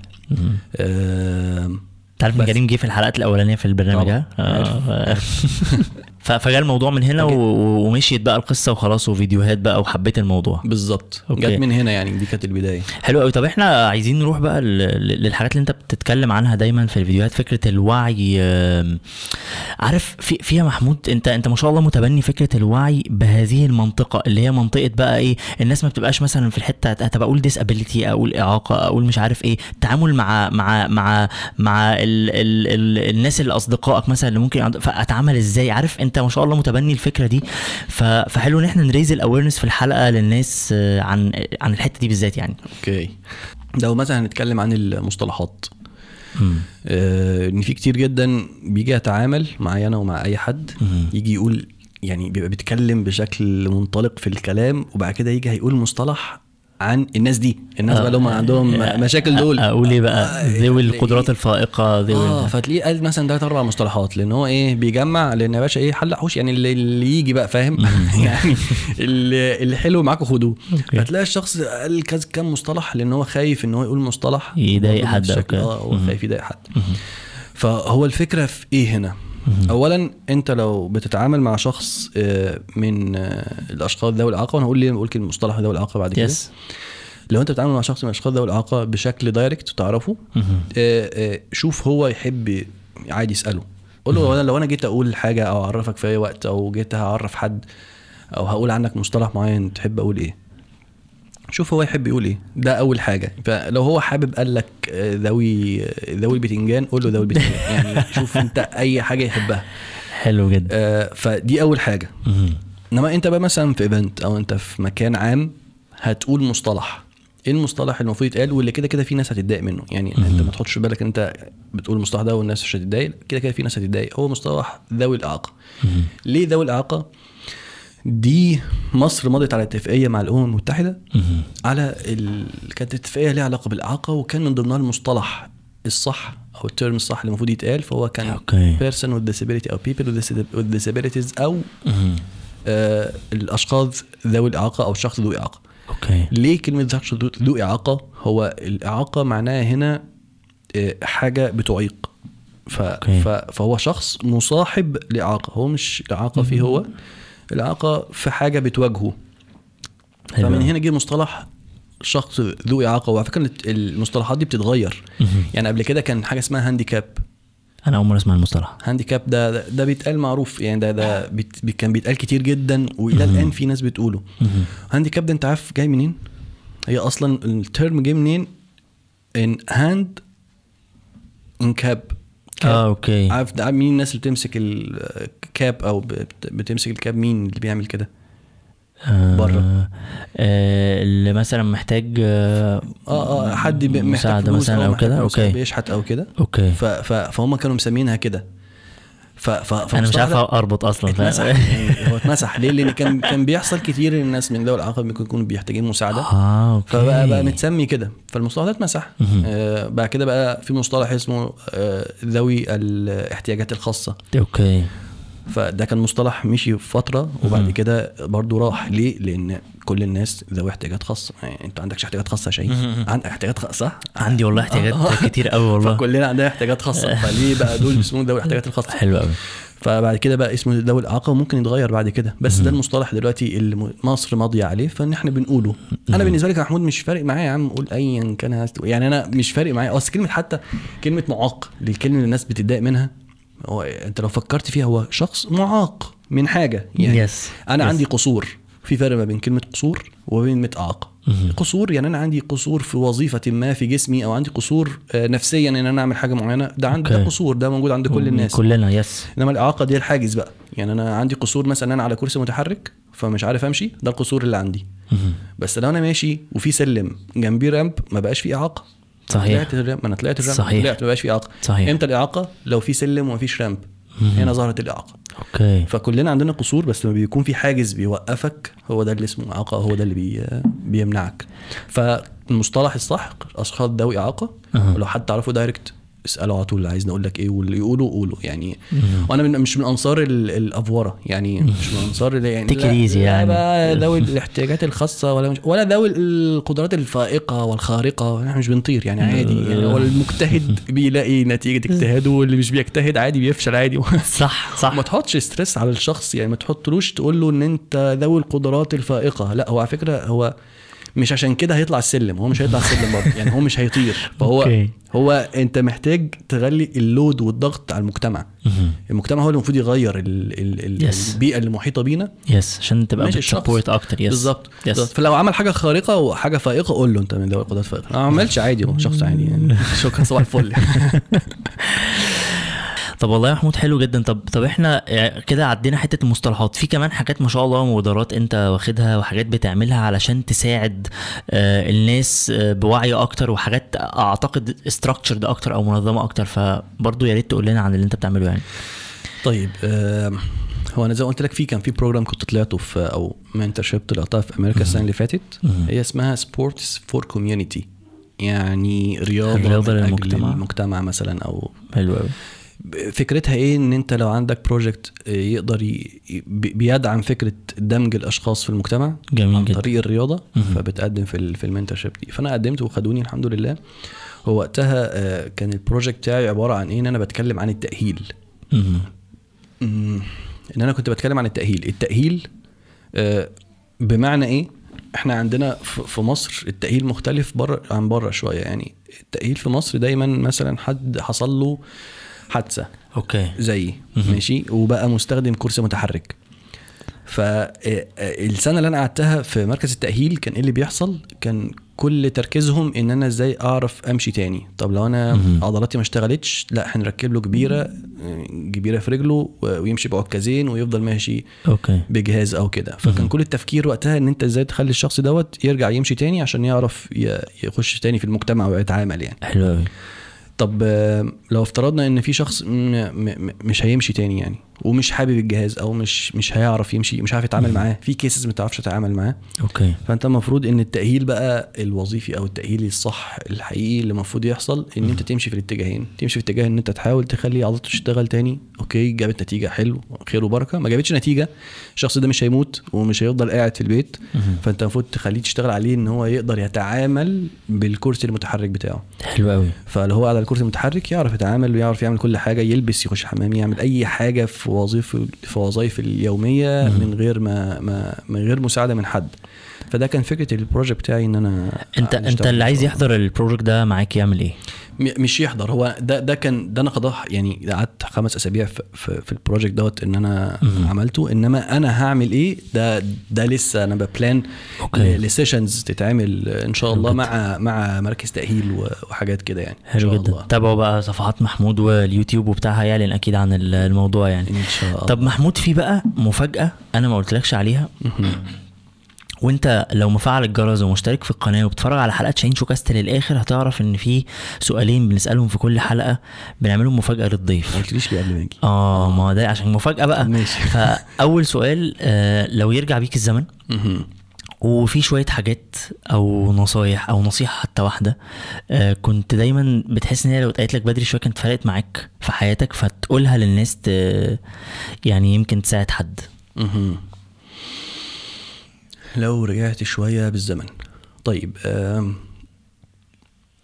انت عارف إن. كريم جه في الحلقات الأولانية في البرنامج؟ آه، ف- فجاء الموضوع من هنا و- ومشيت بقى القصة وخلاص وفيديوهات بقى وحبيت الموضوع. بالظبط. جت من هنا يعني دي كانت البداية. حلو قوي طب إحنا عايزين نروح بقى للحاجات اللي أنت بتتكلم عنها دايما في الفيديوهات فكرة الوعي عارف في فيها محمود أنت أنت ما شاء الله متبني فكرة الوعي بهذه المنطقة اللي هي منطقة بقى إيه الناس ما بتبقاش مثلا في الحتة طب أقول disability أقول إعاقة أقول مش عارف إيه. التعامل مع مع مع مع ال ال ال الناس اللي أصدقائك مثلا اللي ممكن فأتعامل إزاي؟ عارف أنت ما شاء الله متبني الفكرة دي فحلو ان إحنا ن raise ال awareness في الحلقة للناس آه، عن عن الحتة دي بالذات يعني okay لو مثلا هنتكلم عن المصطلحات. آه، إن في كتير جدا بيجي يتعامل معايا أنا ومع أي حد مم. يجي يقول يعني بيبقى بيتكلم بشكل منطلق في الكلام وبعد كده يجي هيقول مصطلح عن الناس دي. الناس بقى اللي هم عندهم مشاكل دول. أقول إيه بقى. آه، ذوي تلاقيه- القدرات الفائقة ذوي آه فتلاقيه قال مثلا ثلاث أربع مصطلحات لأن هو إيه بيجمع لأن يا باشا إيه حل حوش يعني اللي, اللي يجي بقى فاهم؟ يعني اللي, اللي حلو معاكم خدوه. فتلاقي الشخص قال كذا كام مصطلح لأن هو خايف إن هو يقول مصطلح. يضايق حد. آه هو خايف يضايق حد. فهو الفكرة في إيه هنا؟ اولا أنت لو بتتعامل مع شخص آه، من آه، الأشخاص ذوي الإعاقة وأنا هقول ليه بقول كلمة مصطلح ذوي الإعاقة بعد كده. لو أنت بتتعامل مع شخص من الأشخاص ذوي الإعاقة بشكل direct تعرفه. آه، شوف هو يحب عادي يسأله. قول له لو أنا جيت أقول حاجة أو أعرفك في أي وقت أو جيت هعرف حد أو هقول عنك مصطلح معين تحب أقول إيه؟ شوف هو يحب يقول إيه. ده أول حاجة. فلو هو حابب قال لك آه، ذوي آه، ذوي البتنجان قول له ذوي البتنجان. يعني شوف أنت أي حاجة يحبها. حلو جدا. آه، فدي أول حاجة. إنما أنت بقى مثلا في ايفنت أو أنت في مكان عام هتقول مصطلح. إيه المصطلح المفروض يتقال؟ واللي كده كده في ناس هتتضايق منه. يعني أنت ما تحطش في بالك أنت بتقول المصطلح ده والناس مش هتتضايق. كده كده في ناس هتتضايق. هو مصطلح ذوي الإعاقة. ليه ذوي الإعاقة؟ دي مصر مضت على اتفاقية مع الأمم المتحدة. على ال... كانت اتفاقية ليها علاقة بالإعاقة وكان من ضمنها المصطلح الصح أو ال term الصح اللي المفروض يتقال فهو كان okay. person with disability أو disab- with disabilities أو. آه الأشخاص ذوي الإعاقة أو الشخص ذو إعاقة. okay. ليه كلمة شخص ذو- إعاقة؟ هو الإعاقة معناها هنا آه حاجة بتعيق. ف... ف... فهو شخص مصاحب لإعاقة هو مش الاعاقه فيه هو. الاعاقه في حاجة بتواجهه. حلو فمن أوي. هنا جه مصطلح شخص ذو إعاقة وعلى فكرة المصطلحات دي بتتغير. يعني قبل كده كان حاجة اسمها هانديكاب أنا أول مرة أسمع المصطلح. handicap ده ده, ده بيتقال معروف يعني ده ده بيت بي- كان بيتقال كتير جدا وإلى الآن في ناس بتقوله. handicap ده انت عارف جاي منين؟ هي أصلا ال term جه منين؟ ان hand in cap آه okay. عارف ده مين الناس اللي بتمسك ال cap أو بت- بتمسك ال cap؟ مين اللي بيعمل كده؟ آه، بره. آه اللي مثلا محتاج آه آه آه حد محتاج مساعدة فلوس مثلا أو كده؟ أوكي. بيشحت أو كده؟ okay. فهم كانوا مسمينها كده. ف ف أنا مش عارف أربط أصلا. اتمسح يعني هو اتمسح ليه؟ لأن كان كان بيحصل كتير إن الناس من ذوي الاعاقه ممكن يكونوا بيحتاجين مساعدة آه okay فبقى بقى متسمي كده فالمصطلح ده اتمسح. آه بعد كده بقى في مصطلح اسمه آه ذوي الاحتياجات الخاصة okay فده كان مصطلح مشي في فترة وبعد. كده برضو راح ليه؟ لأن كل الناس ذوي احتياجات خاصة. يعني انت عندكش احتياجات خاصة يا شيء. عندك احتياجات خاصة؟ صح؟ عندي والله احتياجات آه. كتير قوي والله. فكلنا عندنا احتياجات خاصة. فليه بقى دول اسمهم ذوي الاحتياجات الخاصة؟ حلو قوي فبعد كده بقى اسمه ذوي الإعاقة وممكن يتغير بعد كده. بس ده المصطلح دلوقتي اللي مصر ماضية عليه فإن إحنا بنقوله. أنا بالنسبة لي كمحمود مش فارق معايا يا عم قول ايا كان هست- يعني أنا مش فارق معايا. أصل كلمة حتى كلمة معاق الكلمة اللي الناس بتتضايق منها هو أنت لو فكرت فيها هو شخص معاق من حاجة. يعني yes أنا yes. عندي قصور. في فرق ما بين كلمة قصور وبين مهم. قصور يعني أنا عندي قصور في وظيفة ما في جسمي أو عندي قصور آه، نفسيا إن أنا أعمل حاجة معينة ده عندي ده. قصور ده موجود عند كل الناس كلنا yes إنما الإعاقة دي الحاجز بقى يعني أنا عندي قصور مثلا إن أنا على كرسي متحرك فمش عارف أمشي ده القصور اللي عندي. بس لو أنا ماشي وفي سلم جنبيه ramp ما بقاش فيه إعاقة صحيح طلعت ما أنا طلعت ال ramp صحيح. طلعت ما بقاش فيه إعاقة صحيح. إمتى الإعاقة لو في سلم وما فيش ramp. هنا ظهرت الإعاقة. okay. فكلنا عندنا قصور بس لما بيكون في حاجز بيوقفك هو ده اللي اسمه إعاقة هو ده اللي بي بيمنعك. فالمصطلح الصح أشخاص ذوي إعاقة أها. ولو حد تعرفه direct اساله على طول عايز نقول لك إيه واللي يقوله قوله. يعني. وأنا من مش من أنصار ال- الأفورة يعني مش من أنصار اللي يعني لا يعني. بقى ذوي الاحتياجات الخاصة ولا مش ولا ذوي القدرات الفائقة والخارقة. إحنا مش بنطير يعني عادي. يعني هو المجتهد بيلاقي نتيجة اجتهاده واللي مش بيجتهد عادي بيفشل عادي. صح صح. ما تحطش stress على الشخص يعني ما تحطلوش تقول له إن أنت ذوي القدرات الفائقة. لا هو على فكرة هو مش عشان كده هيطلع السلم هو مش هيطلع السلم برضه يعني هو مش هيطير. فهو okay. هو أنت محتاج تقلي ال load والضغط على المجتمع. المجتمع هو اللي المفروض يغير ال ال ال Yes. البيئة اللي محيطة بينا. يس عشان تبقى. بت support أكتر. yes بالظبط. yes بالظبط. فلو عمل حاجة خارقة وحاجة فائقة قول له أنت من ذوي القدرات الفائقه ما عملش عادي هو شخص عادي يعني. شكرا صباح الفل. طب والله يا محمود حلو جدا. طب طب إحنا آه، كده عدينا حتة المصطلحات. في كمان حاجات ما شاء الله مبادرات أنت واخدها وحاجات بتعملها علشان تساعد آه، الناس آه، بوعي أكتر وحاجات أعتقد structured أكتر أو منظمة أكتر. فبرضه يا ريت تقول لنا عن اللي أنت بتعمله يعني. طيب آم، هو أنا زي ما قلت لك في كان في program كنت طلعته في أو mentorship طلعتها في أمريكا السنة اللي فاتت. هي اسمها Sports for Community يعني رياضة لأجل المجتمع. المجتمع مثلا أو حلو قوي فكرتها إيه؟ إن أنت لو عندك project يقدر ي... بي- بيدعم فكرة دمج الأشخاص في المجتمع جميل عن جدا. طريق الرياضة مهم. فبتقدم في ال... في ال mentorship دي. فأنا قدمت وخدوني الحمد لله. هو وقتها آه، كان ال project بتاعي عبارة عن إيه؟ إن أنا بتكلم عن التأهيل. مم، إن أنا كنت بتكلم عن التأهيل. التأهيل آه، بمعنى إيه؟ إحنا عندنا في مصر التأهيل مختلف بره عن بره شوية. يعني التأهيل في مصر دايما مثلا حد حصل له حادثة. أوكي. زيي. ماشي؟ وبقى مستخدم كرسي متحرك. فالسنه اللي أنا قعدتها في مركز التأهيل كان إيه اللي بيحصل؟ كان كل تركيزهم إن أنا إزاي أعرف أمشي تاني. طب لو أنا. عضلاتي ما اشتغلتش لا هنركب له كبيرة كبيرة في رجله ويمشي بعكازين ويفضل ماشي okay. بجهاز أو كده. فكان. كل التفكير وقتها إن أنت إزاي تخلي الشخص دوت يرجع يمشي تاني عشان يعرف يخش تاني في المجتمع ويتعامل يعني. حلو قوي طب آه، لو افترضنا إن في شخص مش هيمشي تاني يعني. ومش حابب الجهاز أو مش مش هيعرف يمشي مش عارف يتعامل معاه. في cases ما تعرفش تتعامل معاه. okay. فأنت المفروض إن التأهيل بقى الوظيفي أو التأهيل الصح الحقيقي اللي المفروض يحصل إن أنت تمشي في الاتجاهين. تمشي في اتجاه إن أنت تحاول تخلي عضلته تشتغل تاني. okay جابت نتيجة حلو خير وبركة. ما جابتش نتيجة الشخص ده مش هيموت ومش هيفضل قاعد في البيت. فأنت المفروض تخليه تشتغل عليه إن هو يقدر يتعامل بالكرسي المتحرك بتاعه. حلو قوي فلو هو على الكرسي المتحرك يعرف يتعامل ويعرف يعمل كل حاجة يلبس يخش حمام يعمل أي حاجة في وظيفه في وظائف اليومية من غير ما, ما من غير مساعدة من حد. فده كان فكرة ال project بتاعي إن أنا انت أنت اللي عايز. يحضر ال project ده معاك يعمل إيه؟ مش يحضر. هو ده ده كان ده أنا قضاه يعني قعدت خمس أسابيع في, في, في ال project دوت إن أنا مهم. عملته. إنما أنا هعمل إيه؟ ده ده لسه أنا ب plan okay. ل sessions تتعمل إن شاء الله. مع مع مركز تأهيل وحاجات كده يعني. حلو جدا. تابعوا بقى صفحات محمود واليوتيوب وبتاع هيعلن أكيد عن ال- الموضوع يعني. إن شاء الله. طب محمود في بقى مفاجأة أنا ما قلتلكش عليها. وانت لو مفعل الجرس ومشترك في القناة وبتتفرج على حلقات شاهين showcast للآخر هتعرف إن في سؤالين بنسألهم في كل حلقة بنعملهم مفاجأة ما للضيف قلتليش ليه قبل ما أجي آه ما ده عشان مفاجأة بقى ماشي. فأول سؤال آه لو يرجع بيك الزمن. وفي شوية حاجات أو نصايح أو نصيحة حتى واحدة آه كنت دايما بتحس إن هي لو اتقالت لك بدري شوية كانت فرقت معاك في حياتك فتقولها للناس ت... يعني يمكن تساعد حد. لو رجعت شوية بالزمن. طيب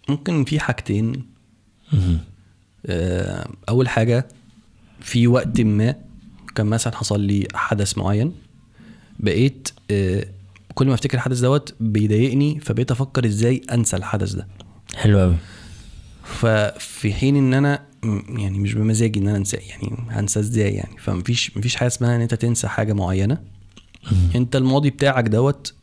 ممكن في حاجتين. أول حاجة في وقت ما كان مثلا حصل لي حدث معين بقيت آه، كل ما أفتكر الحدث دوت بيضايقني فبقيت أفكر إزاي أنسى الحدث ده. حلو قوي ففي حين إن أنا يعني مش بمزاجي إن أنا أنساه يعني هنسى إزاي يعني؟ فمفيش مفيش حاجة اسمها إن أنت تنسى حاجة معينة. انت الماضي بتاعك دوت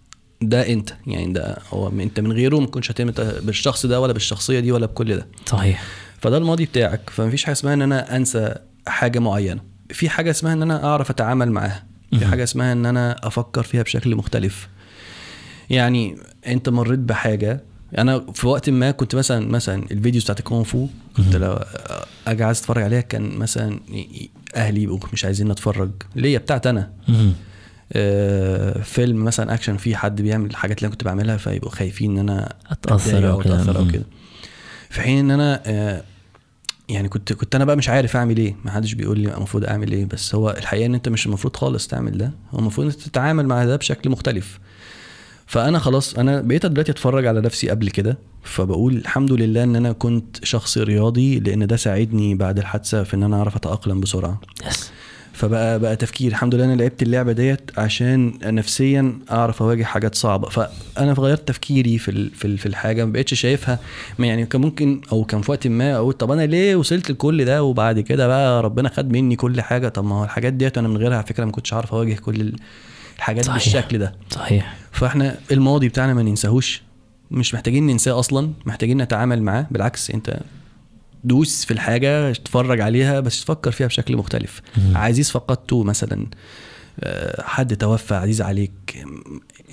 ده انت. يعني ده هو انت من غيره ما كنتش هتعمل بالشخص ده ولا بالشخصية دي ولا بكل ده. صحيح. فده الماضي بتاعك. فمفيش حاجة اسمها ان أنا انسى حاجة معينة. في حاجة اسمها ان أنا اعرف اتعامل معاها. في. حاجة اسمها ان أنا أفكر فيها بشكل مختلف. يعني انت مريت بحاجة. أنا في وقت ما كنت مثلا مثلا الفيديوز بتاعت الكونغ فو كنت لو أجي عايز اتفرج عليها كان مثلا أهلي يبقوا مش عايزين اتفرج. ليا بتاعت أنا. فيلم مثلا اكشن فيه حد بيعمل الحاجات اللي أنا كنت بعملها فيبقوا خايفين إن أنا أتأثر أو أتأثر أو. كده. في حين إن أنا آه، يعني كنت كنت أنا بقى مش عارف أعمل إيه. ما حدش بيقول لي المفروض أعمل إيه. بس هو الحقيقة إن أنت مش المفروض خالص تعمل ده. هو المفروض أنت تتعامل مع ده بشكل مختلف. فأنا خلاص أنا بقيت دلوقتي أتفرج على نفسي قبل كده. فبقول الحمد لله إن أنا كنت شخص رياضي لأن ده ساعدني بعد الحادثة في إن أنا أعرف أتأقلم بسرعة. يس فبقى بقى تفكير. الحمد لله أنا لعبت اللعبة ديت عشان نفسيا أعرف أواجه حاجات صعبة. فأنا غيرت تفكيري في في ال- في الحاجة ما بقتش شايفها. ما يعني كان ممكن أو كان في وقت ما أقول طب أنا ليه وصلت لكل ده وبعد كده بقى ربنا خد مني كل حاجة؟ طب ما هو الحاجات ديت أنا من غيرها على فكرة ما كنتش عارف أواجه كل ال- الحاجات صحيح. بالشكل ده. صحيح. فإحنا الماضي بتاعنا ما ننساهوش. مش محتاجين ننساه أصلا محتاجين نتعامل معاه. بالعكس أنت دوس في الحاجة اتفرج عليها بس تفكر فيها بشكل مختلف. مم. عزيز فقدته مثلا آه، حد توفى عزيز عليك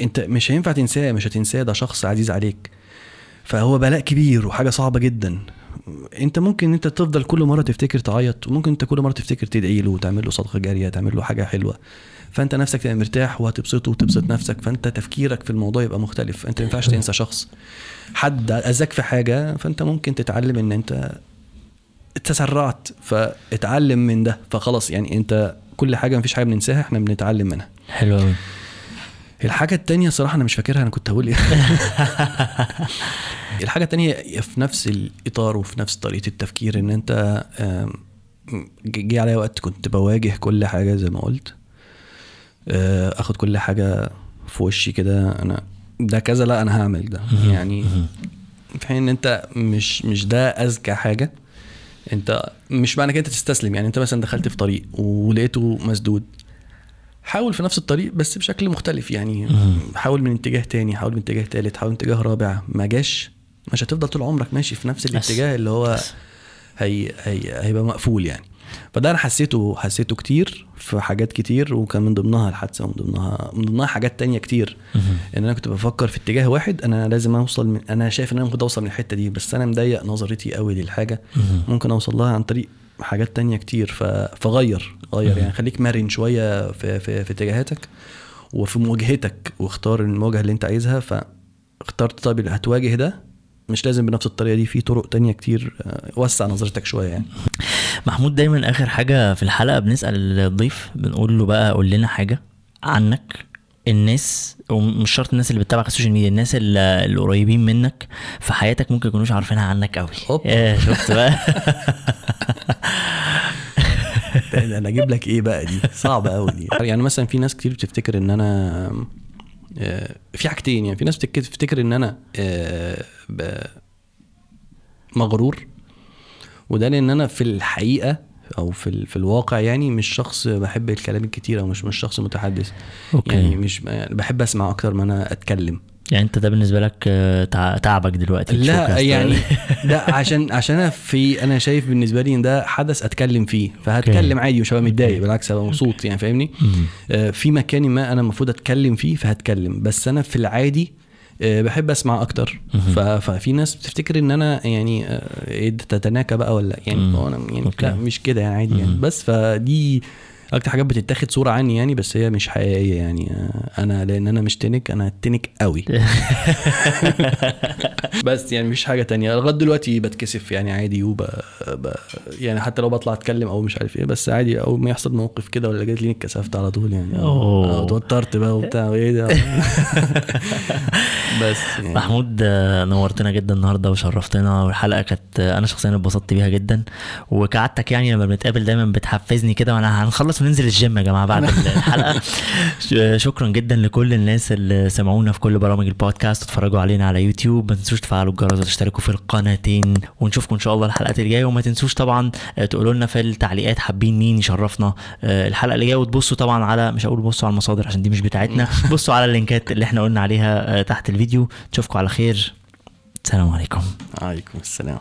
انت مش هينفع تنساه مش هتنساه ده شخص عزيز عليك. فهو بلاء كبير وحاجة صعبة جدا. انت ممكن انت تفضل كل مرة تفتكر تعيط وممكن انت كل مرة تفتكر تدعي له وتعمل له صدقة جارية تعمل له حاجة حلوة. فانت نفسك تبقى مرتاح وهتبسطه وتبسط نفسك فانت تفكيرك في الموضوع يبقى مختلف. انت ما ينفعش تنسى شخص. حد أذاك في حاجة فانت ممكن تتعلم إن انت تسرعت فاتعلم من ده. فخلاص يعني انت كل حاجة مفيش حاجة بننساها إحنا بنتعلم منها. حلو قوي الحاجة التانية صراحة أنا مش فاكرها أنا كنت هقول إيه؟ الحاجة التانية في نفس الإطار وفي نفس طريقة التفكير إن أنت جه عليا وقت كنت بواجه كل حاجة زي ما قلت. آه، آخد كل حاجة في وشي كده أنا ده كذا لأ أنا هعمل ده. يعني. في حين إن أنت مش مش ده أذكى حاجة أنت مش معنى كده أنت تستسلم. يعني أنت مثلا دخلت في طريق ولقيته مسدود. حاول في نفس الطريق بس بشكل مختلف. يعني. حاول من اتجاه تاني حاول من اتجاه تالت حاول من اتجاه رابع. ما جاش. مش هتفضل طول عمرك ماشي في نفس الاتجاه اللي هو هي هي هيبقى مقفول يعني. فده أنا حسيته حسيته كتير في حاجات كتير وكان من ضمنها الحادثة ومن ضمنها من ضمنها حاجات تانية كتير. إن أنا كنت بفكر في اتجاه واحد أنا لازم أوصل من أنا شايف إن أنا المفروض أوصل من الحتة دي بس أنا مضيق نظرتي قوي للحاجة. ممكن أوصل لها عن طريق حاجات تانية كتير. فغير غير. يعني خليك مرن شوية في في, في اتجاهاتك وفي مواجهتك واختار المواجهة اللي أنت عايزها فاخترت طب اللي هتواجه ده مش لازم بنفس الطريقة دي في طرق تانية كتير آه، وسع نظرتك شوية يعني محمود دايما آخر حاجة في الحلقة بنسأل الضيف بنقول له بقى قول لنا حاجة عنك. الناس ومش شرط الناس اللي بتتابعك على السوشيال ميديا الناس اللي اللي قريبين منك في حياتك ممكن يكونوش عارفينها عنك قوي. إيه شفت بقى؟ ده أنا أجيب لك إيه بقى دي؟ صعبة قوي دي. يعني مثلا في ناس كتير بتفتكر إن أنا آه، في حاجتين يعني في ناس بتفتكر إن أنا آه، مغرور. وده لأن أنا في الحقيقة أو في في الواقع يعني مش شخص بحب الكلام الكتير أو مش مش شخص متحدث أوكي. يعني مش يعني بحب أسمع أكتر ما أنا أتكلم يعني أنت ده بالنسبة لك آه، تع- تعبك دلوقتي لا. يعني ده عشان عشان أنا في أنا شايف بالنسبة لي إن ده حدث أتكلم فيه فهتكلم عادي مش هبقى متضايق بالعكس هبقى مبسوط يعني فاهمني. آه، في مكان ما أنا المفروض أتكلم فيه فهتكلم بس أنا في العادي بحب أسمع أكتر. ففي ناس بتفتكر إن أنا يعني آه، ده تتناكى بقى ولا يعني أنا يعني. لأ مش كده يعني عادي يعني. بس فدي أكتر حاجات بتتاخد صورة عني يعني بس هي مش حقيقية يعني. أنا لأن أنا مش تنك أنا تنك قوي. بس يعني مش حاجة تانية. لغاية دلوقتي بتكسف يعني عادي وب ب... يعني حتى لو بطلع أتكلم أو مش عارف إيه بس عادي أول ما يحصل موقف كده ولا جات لي اتكسفت على طول يعني. آه، اتوترت بقى وبتاع وايه ده؟ بس يعني. محمود نورتنا جدا النهارده وشرفتنا والحلقة كانت أنا شخصيا اتبسطت بيها جدا وكعادتك يعني لما بنتقابل دايما بتحفزني كده وأنا هنخلص وننزل الجيم يا جماعة بعد الحلقة. شكرا جدا لكل الناس اللي سمعونا في كل برامج البودكاست. واتفرجوا علينا على يوتيوب. ما تنسوش تفعلوا الجرس وتشتركوا في القناتين. ونشوفكم إن شاء الله الحلقات الجايه وما تنسوش طبعا آه، تقولوا لنا في التعليقات. حابين مين يشرفنا؟ آه، الحلقة اللي جاية. وتبصوا طبعا على مش هقول بصوا على المصادر عشان دي مش بتاعتنا. بصوا على اللينكات اللي إحنا قلنا عليها آه، تحت الفيديو. نشوفكم على خير. السلام عليكم. عليكم السلام.